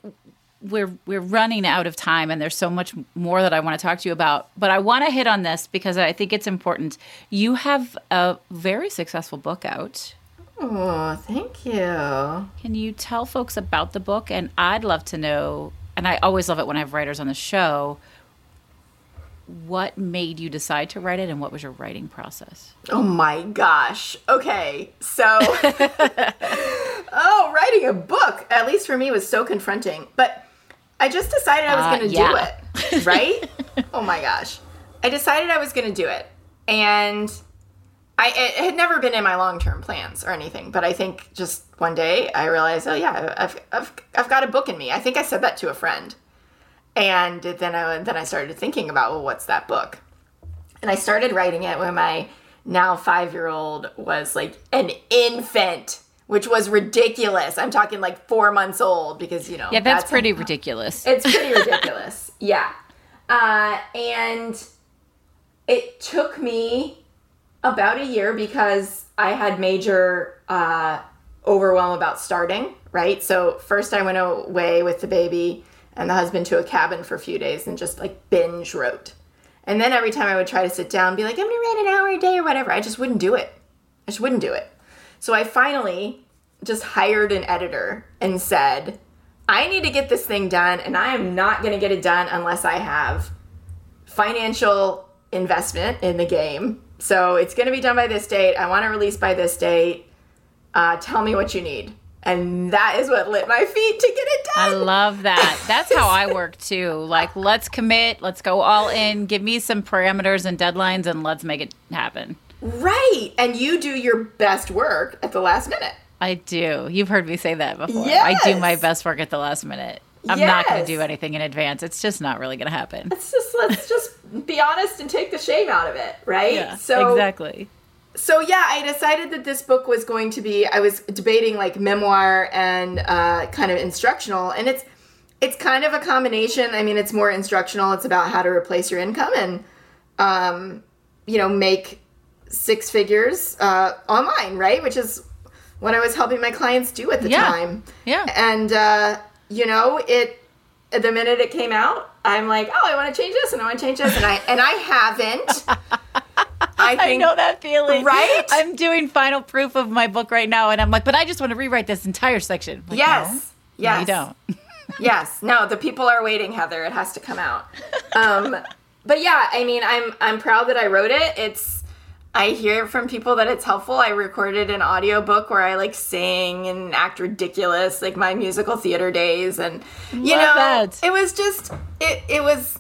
we're we're running out of time, and there's so much more that I want to talk to you about. But I want to hit on this because I think it's important. You have a very successful book out. Oh, thank you. Can you tell folks about the book? And I'd love to know, and I always love it when I have writers on the show, what made you decide to write it and what was your writing process? Oh my gosh. Okay. So, oh, writing a book, at least for me, was so confronting. But I just decided I was Uh, going to yeah. do it. Right? oh my gosh. I decided I was going to do it. And I, it had never been in my long term plans or anything. But I think just one day I realized, oh, yeah, I've, I've, I've got a book in me. I think I said that to a friend. And then I, then I started thinking about, well, what's that book? And I started writing it when my now five year old was like an infant, which was ridiculous. I'm talking like four months old because, you know. Yeah, that's, pretty ridiculous. It's pretty ridiculous. yeah. Uh, and it took me about a year because I had major uh, overwhelm about starting, right? So, first I went away with the baby and the husband to a cabin for a few days and just like binge wrote. And then every time I would try to sit down be like, I'm gonna write an hour a day or whatever, I just wouldn't do it. I just wouldn't do it. So I finally just hired an editor and said, I need to get this thing done, and I am not gonna get it done unless I have financial investment in the game. So it's gonna be done by this date. I wanna release by this date. Uh, tell me what you need. And that is what lit my feet to get it done. I love that. That's how I work too. Like, let's commit, let's go all in, give me some parameters and deadlines, and let's make it happen. right. And you do your best work at the last minute. I do. You've heard me say that before. Yes. I do my best work at the last minute. I'm not going to do anything in advance. It's just not really going to happen. Let's just let's just be honest and take the shame out of it, right? Yeah, so exactly. So yeah, I decided that this book was going to be. I was debating like memoir and uh, kind of instructional, and it's it's kind of a combination. I mean, it's more instructional. It's about how to replace your income and um, you know make six figures uh, online, right? Which is what I was helping my clients do at the Yeah. time. Yeah. And uh, you know, it the minute it came out, I'm like, oh, I want to change this and I want to change this, and I and I haven't. I think I know that feeling. Right? I'm doing final proof of my book right now, and I'm like, but I just want to rewrite this entire section. Like, Yes. no, yes. No, you don't. yes no the people are waiting heather it has to come out um but yeah i mean i'm i'm proud that i wrote it it's i hear from people that it's helpful i recorded an audiobook where i like sing and act ridiculous like my musical theater days and you Love know that. it was just it it was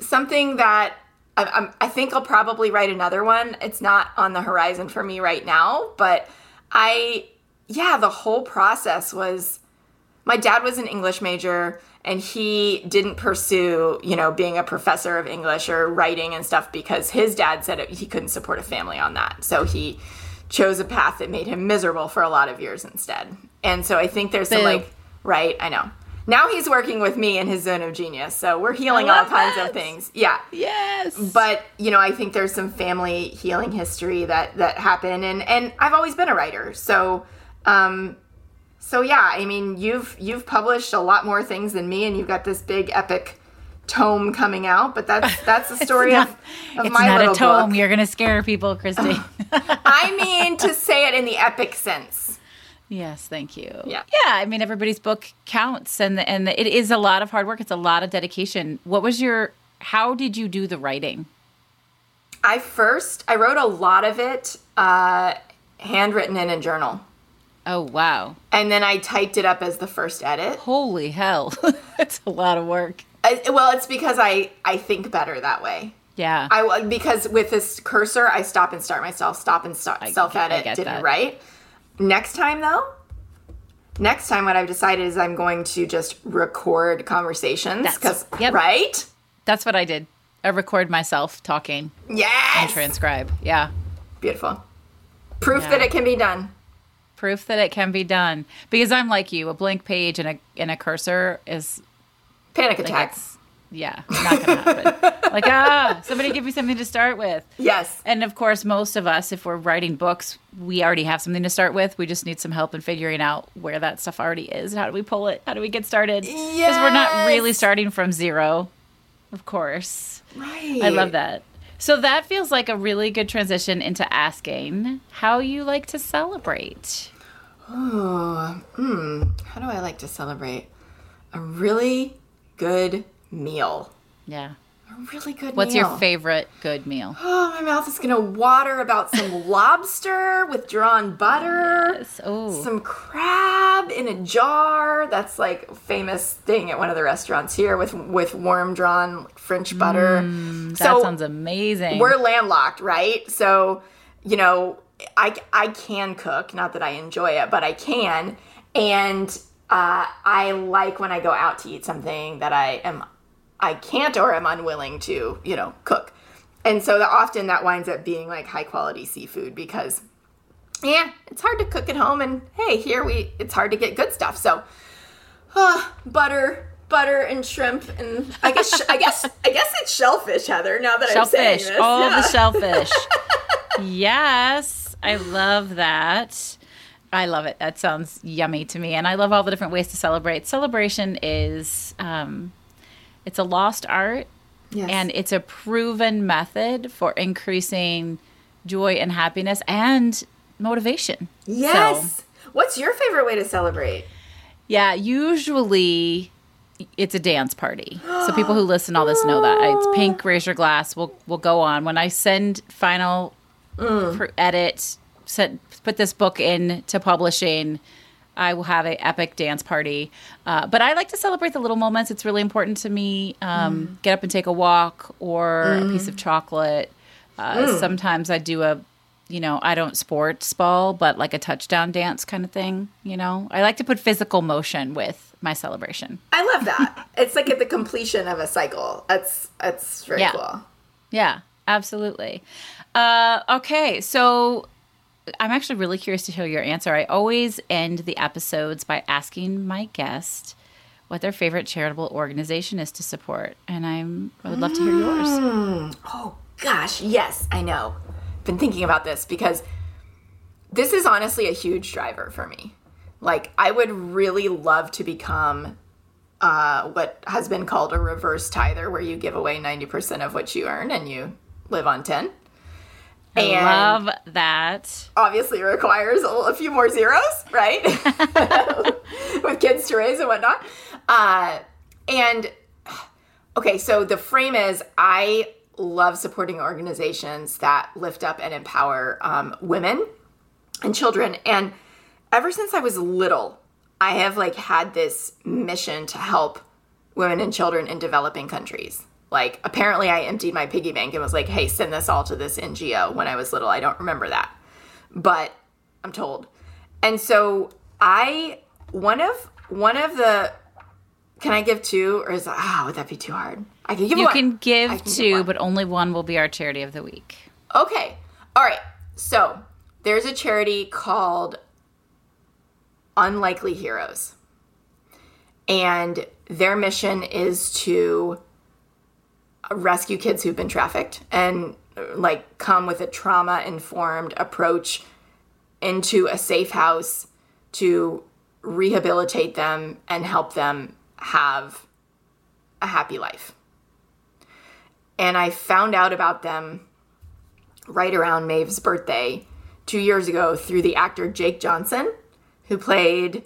something that I, I'm, I think I'll probably write another one. It's not on the horizon for me right now, but I, yeah, the whole process was my dad was an English major and he didn't pursue, you know, being a professor of English or writing and stuff because his dad said it, he couldn't support a family on that. So he chose a path that made him miserable for a lot of years instead. And so I think there's some like, right, I know. Now he's working with me in his zone of genius, so we're healing all kinds that. of things. Yeah. Yes. But you know, I think there's some family healing history that that happened, and and I've always been a writer, so um, so yeah. I mean, you've you've published a lot more things than me, and you've got this big epic tome coming out. But that's that's the story not- of, of it's my not little a tome. book. You're gonna scare people, Christy. I mean, to say it in the epic sense. Yes, thank you. Yeah. Yeah. I mean, everybody's book counts, and and it is a lot of hard work. It's a lot of dedication. What was your? How did you do the writing? I first I wrote a lot of it uh, handwritten in a journal, Oh wow! and then I typed it up as the first edit. Holy hell! It's a lot of work. I, well, it's because I I think better that way. Yeah. I because with this cursor, I stop and start myself, stop and start self edit, didn't that. write. Next time though, next time what I've decided is I'm going to just record conversations That's- because yep. right, That's what I did. I record myself talking Yeah. and transcribe. Yeah. beautiful, proof Yeah. that it can be done. Proof that it can be done. Because I'm like you, a blank page and a and a cursor is Panic like attack. it's yeah, not gonna happen. like ah, somebody give me something to start with. yes, And of course, most of us, if we're writing books, we already have something to start with. We just need some help in figuring out where that stuff already is. How do we pull it? How do we get started? Because we're not really starting from zero, of course. right. I love that. So that feels like a really good transition into asking how you like to celebrate. Oh, mm, how do I like to celebrate? A really good meal. Yeah. A really good meal. What's meal. your favorite good meal? Oh, my mouth is gonna water about some lobster with drawn butter. Oh, Some crab in a jar. That's like a famous thing at one of the restaurants here with with warm drawn French butter. that so sounds amazing. we're landlocked, right? So, you know, I I can cook, not that I enjoy it, but I can. And uh, I like when I go out to eat something that I am I can't or am unwilling to, you know, cook. And so that often that winds up being like high quality seafood because yeah, it's hard to cook at home and hey, here we it's hard to get good stuff. So uh, butter, butter and shrimp and I guess I guess I guess it's shellfish, Heather, now that I'm saying shellfish. this. All Yeah. the shellfish. yes, I love that. I love it. That sounds yummy to me, and I love all the different ways to celebrate. Celebration is, um, it's a lost art, Yes. and it's a proven method for increasing joy and happiness and motivation. Yes. What's your favorite way to celebrate? Yeah, usually it's a dance party. So people who listen to all this know that. It's pink, raise your glass. We'll we'll go on. When I send final mm. pr- edit, send, put this book in to publishing, I will have a epic dance party. Uh, but I like to celebrate the little moments. It's really important to me. Um, Get up and take a walk or a piece of chocolate. Uh, Sometimes I do a you know, I don't sports ball, but like a touchdown dance kind of thing, you know. I like to put physical motion with my celebration. I love that. it's like at the completion of a cycle. That's that's very Yeah. cool. Yeah, absolutely. Uh, okay, so I'm actually really curious to hear your answer. I always end the episodes by asking my guest what their favorite charitable organization is to support, and I'm I would love to hear yours. Oh gosh, yes, I know. Been thinking about this because this is honestly a huge driver for me. Like I would really love to become uh, what has been called a reverse tither, where you give away ninety percent of what you earn and you live on ten. And Love that. obviously requires a, a few more zeros, right? With kids to raise and whatnot. Uh, and okay, so the frame is I love supporting organizations that lift up and empower um, women and children. And ever since I was little, I have like had this mission to help women and children in developing countries. Like apparently I emptied my piggy bank and was like, "Hey, send this all to this NGO" when I was little. I don't remember that. But I'm told. And so I one of one of the can I give two or is that ah would that be too hard? I can give You one. can give can two, one. but only one will be our charity of the week. Okay. All right. So there's a charity called Unlikely Heroes. and their mission is to rescue kids who've been trafficked and like come with a trauma informed approach into a safe house to rehabilitate them and help them have a happy life. And I found out about them right around Maeve's birthday two years ago through the actor Jake Johnson, who played,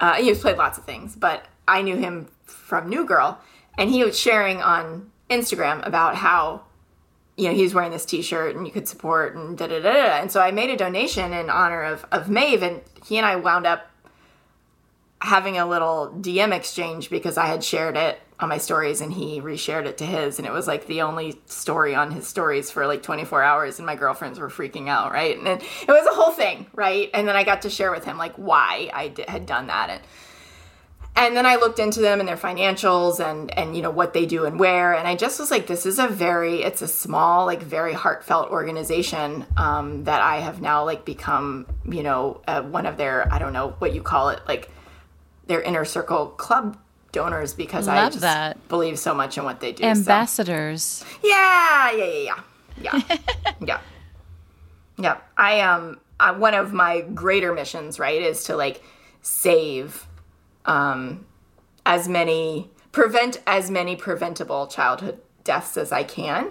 uh, he's played lots of things, but I knew him from New Girl. And he was sharing on Instagram about how you know, he's wearing this T-shirt and you could support and da da da. And so I made a donation in honor of of Maeve, and he and I wound up having a little DM exchange because I had shared it on my stories and he reshared it to his, and it was like the only story on his stories for like 24 hours, and my girlfriends were freaking out, right? And it, it was a whole thing, right? And then I got to share with him like why I had done that and and then I looked into them and their financials and and you know what they do and where and I just was like this is a very it's a small like very heartfelt organization um, that I have now like become you know uh, one of their I don't know what you call it like their inner circle club donors because Love I just that. believe so much in what they do. so- Ambassadors. yeah, yeah, yeah, yeah, yeah, yeah. Yeah, I um, I, one of my greater missions, right, is to like save um, as many, prevent as many preventable childhood deaths as I can,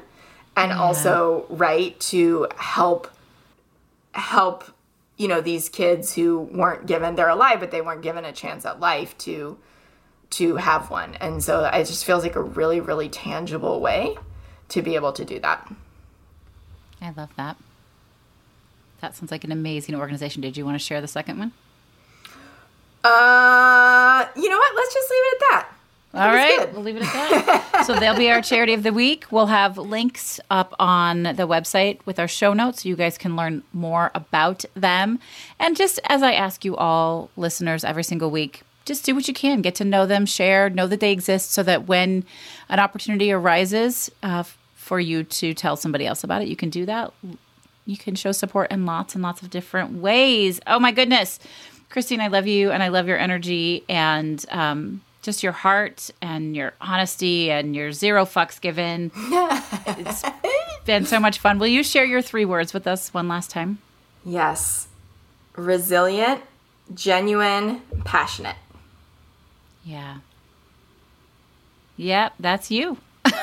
and also right to help help you know these kids who weren't given they're alive but they weren't given a chance at life to to have one and so it just feels like a really really tangible way to be able to do that I love that. That sounds like an amazing organization. Did you want to share the second one? Uh you know what let's just leave it at that All right, we'll leave it at that. so they'll be our charity of the week. We'll have links up on the website with our show notes so you guys can learn more about them. And just as I ask you all listeners every single week, just do what you can. Get to know them, share, know that they exist so that when an opportunity arises uh, for you to tell somebody else about it, you can do that. You can show support in lots and lots of different ways. Oh my goodness. Christine, I love you and I love your energy and um, just your heart and your honesty and your zero fucks given. it's been so much fun. Will you share your three words with us one last time? yes resilient genuine passionate Yeah. Yep, that's you. How's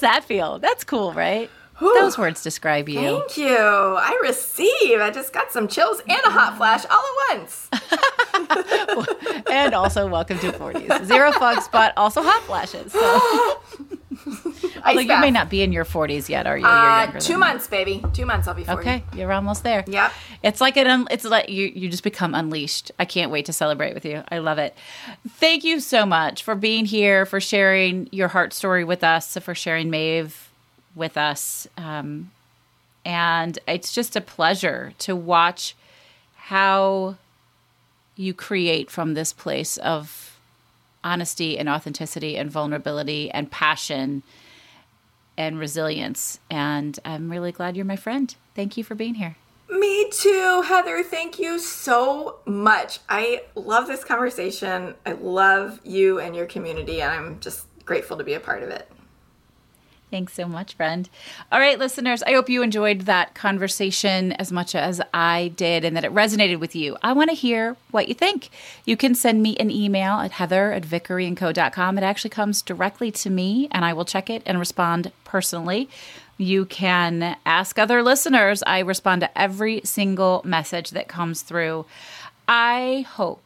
that feel? That's cool, right? Those words describe you. Thank you. I receive. I just got some chills and a hot flash all at once. and also welcome to 40s. Zero fucks, but also hot flashes. So like, you may not be in your 40s yet, are you? Uh, two months, baby. Two months. I'll be 40. Okay, you're almost there. Yep. It's like an un- it's like you you just become unleashed. I can't wait to celebrate with you. I love it. Thank you so much for being here, for sharing your heart story with us, for sharing Maeve with us. Um, and it's just a pleasure to watch how you create from this place of honesty and authenticity and vulnerability and passion and resilience. And I'm really glad you're my friend. Thank you for being here. Me too, Heather. Thank you so much. I love this conversation. I love you and your community, and I'm just grateful to be a part of it. Thanks so much, friend. All right, listeners, I hope you enjoyed that conversation as much as I did and that it resonated with you. I want to hear what you think. You can send me an email at heather at vickeryandco.com. It actually comes directly to me, and I will check it and respond personally. You can ask other listeners. I respond to every single message that comes through. I hope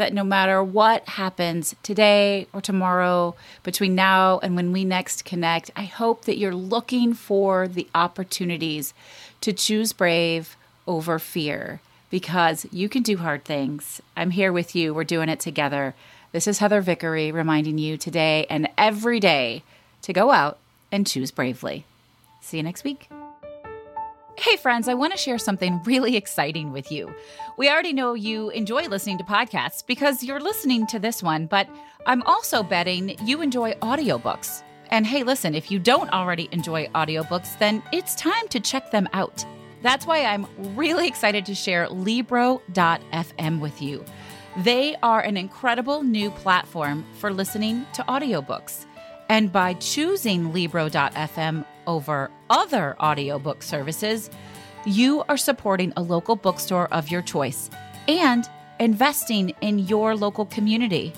that no matter what happens today or tomorrow, between now and when we next connect, I hope that you're looking for the opportunities to choose brave over fear because you can do hard things. I'm here with you. We're doing it together. This is Heather Vickery reminding you today and every day to go out and choose bravely. See you next week. Hey, friends, I want to share something really exciting with you. We already know you enjoy listening to podcasts because you're listening to this one, but I'm also betting you enjoy audiobooks. And hey, listen, if you don't already enjoy audiobooks, then it's time to check them out. That's why I'm really excited to share Libro.fm with you. They are an incredible new platform for listening to audiobooks. And by choosing Libro.fm over other audiobook services, you are supporting a local bookstore of your choice and investing in your local community.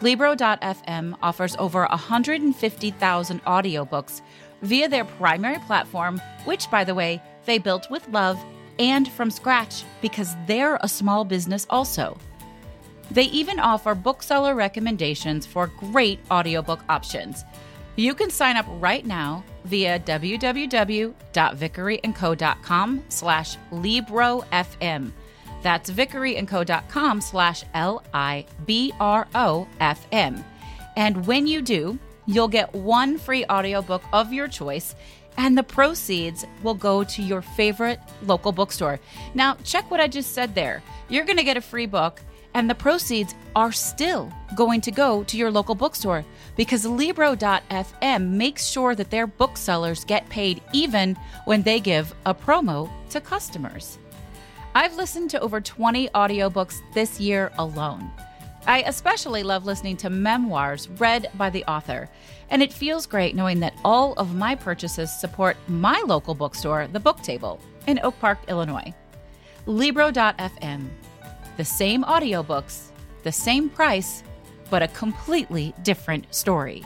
Libro.fm offers over 150,000 audiobooks via their primary platform, which, by the way, they built with love and from scratch because they're a small business also. They even offer bookseller recommendations for great audiobook options. You can sign up right now via www.vickeryandco.com slash librofm. That's vickeryandco.com slash L-I-B-R-O-F-M. And when you do, you'll get one free audiobook of your choice and the proceeds will go to your favorite local bookstore. Now, check what I just said there. You're going to get a free book and the proceeds are still going to go to your local bookstore because Libro.fm makes sure that their booksellers get paid even when they give a promo to customers. I've listened to over 20 audiobooks this year alone. I especially love listening to memoirs read by the author, and it feels great knowing that all of my purchases support my local bookstore, The Book Table, in Oak Park, Illinois. Libro.fm the same audiobooks, the same price, but a completely different story.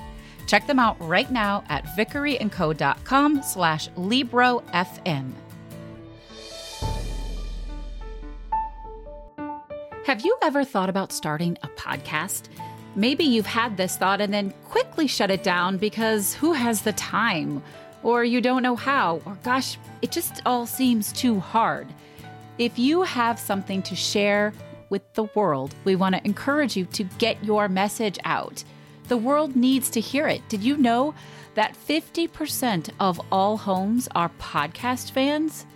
Check them out right now at vickeryandco.com slash librofm. Have you ever thought about starting a podcast? Maybe you've had this thought and then quickly shut it down because who has the time? Or you don't know how, or gosh, it just all seems too hard. If you have something to share with the world, we want to encourage you to get your message out. The world needs to hear it. Did you know that 50% of all homes are podcast fans?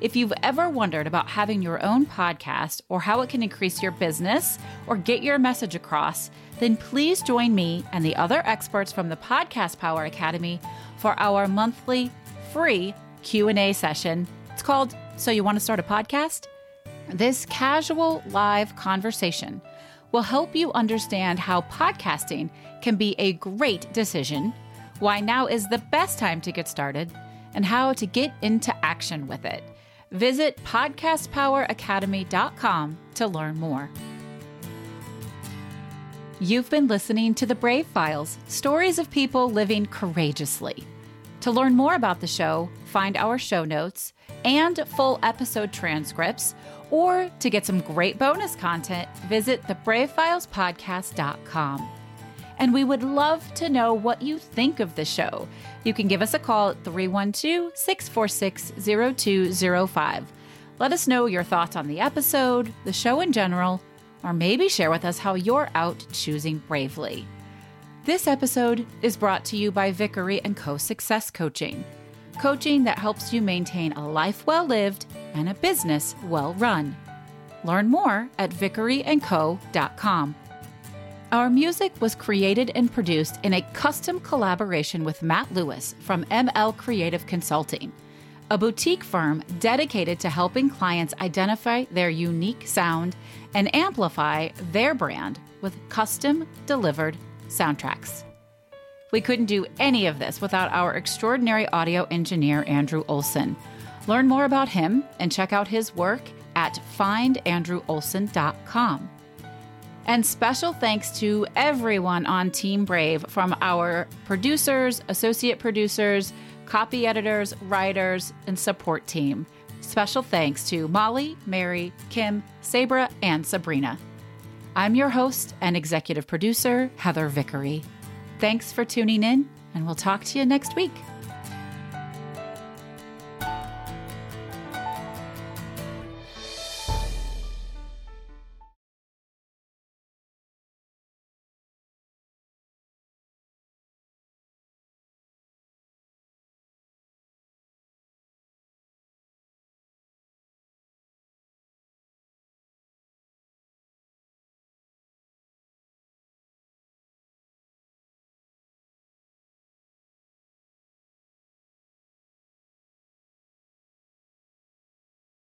If you've ever wondered about having your own podcast or how it can increase your business or get your message across, then please join me and the other experts from the Podcast Power Academy for our monthly free Q&A session. It's called So You Want to Start a Podcast? This casual live conversation will help you understand how podcasting can be a great decision, why now is the best time to get started, and how to get into action with it. Visit podcastpoweracademy.com to learn more. You've been listening to the Brave Files stories of people living courageously. To learn more about the show, find our show notes and full episode transcripts, or to get some great bonus content, visit thebravefilespodcast.com. And we would love to know what you think of the show. You can give us a call at 312 646 0205. Let us know your thoughts on the episode, the show in general, or maybe share with us how you're out choosing bravely. This episode is brought to you by Vickery and Co Success Coaching, coaching that helps you maintain a life well lived and a business well run. Learn more at vickeryandco.com. Our music was created and produced in a custom collaboration with Matt Lewis from ML Creative Consulting, a boutique firm dedicated to helping clients identify their unique sound and amplify their brand with custom delivered soundtracks. We couldn't do any of this without our extraordinary audio engineer, Andrew Olson. Learn more about him and check out his work at findandrewolson.com. And special thanks to everyone on Team Brave from our producers, associate producers, copy editors, writers, and support team. Special thanks to Molly, Mary, Kim, Sabra, and Sabrina. I'm your host and executive producer, Heather Vickery. Thanks for tuning in, and we'll talk to you next week.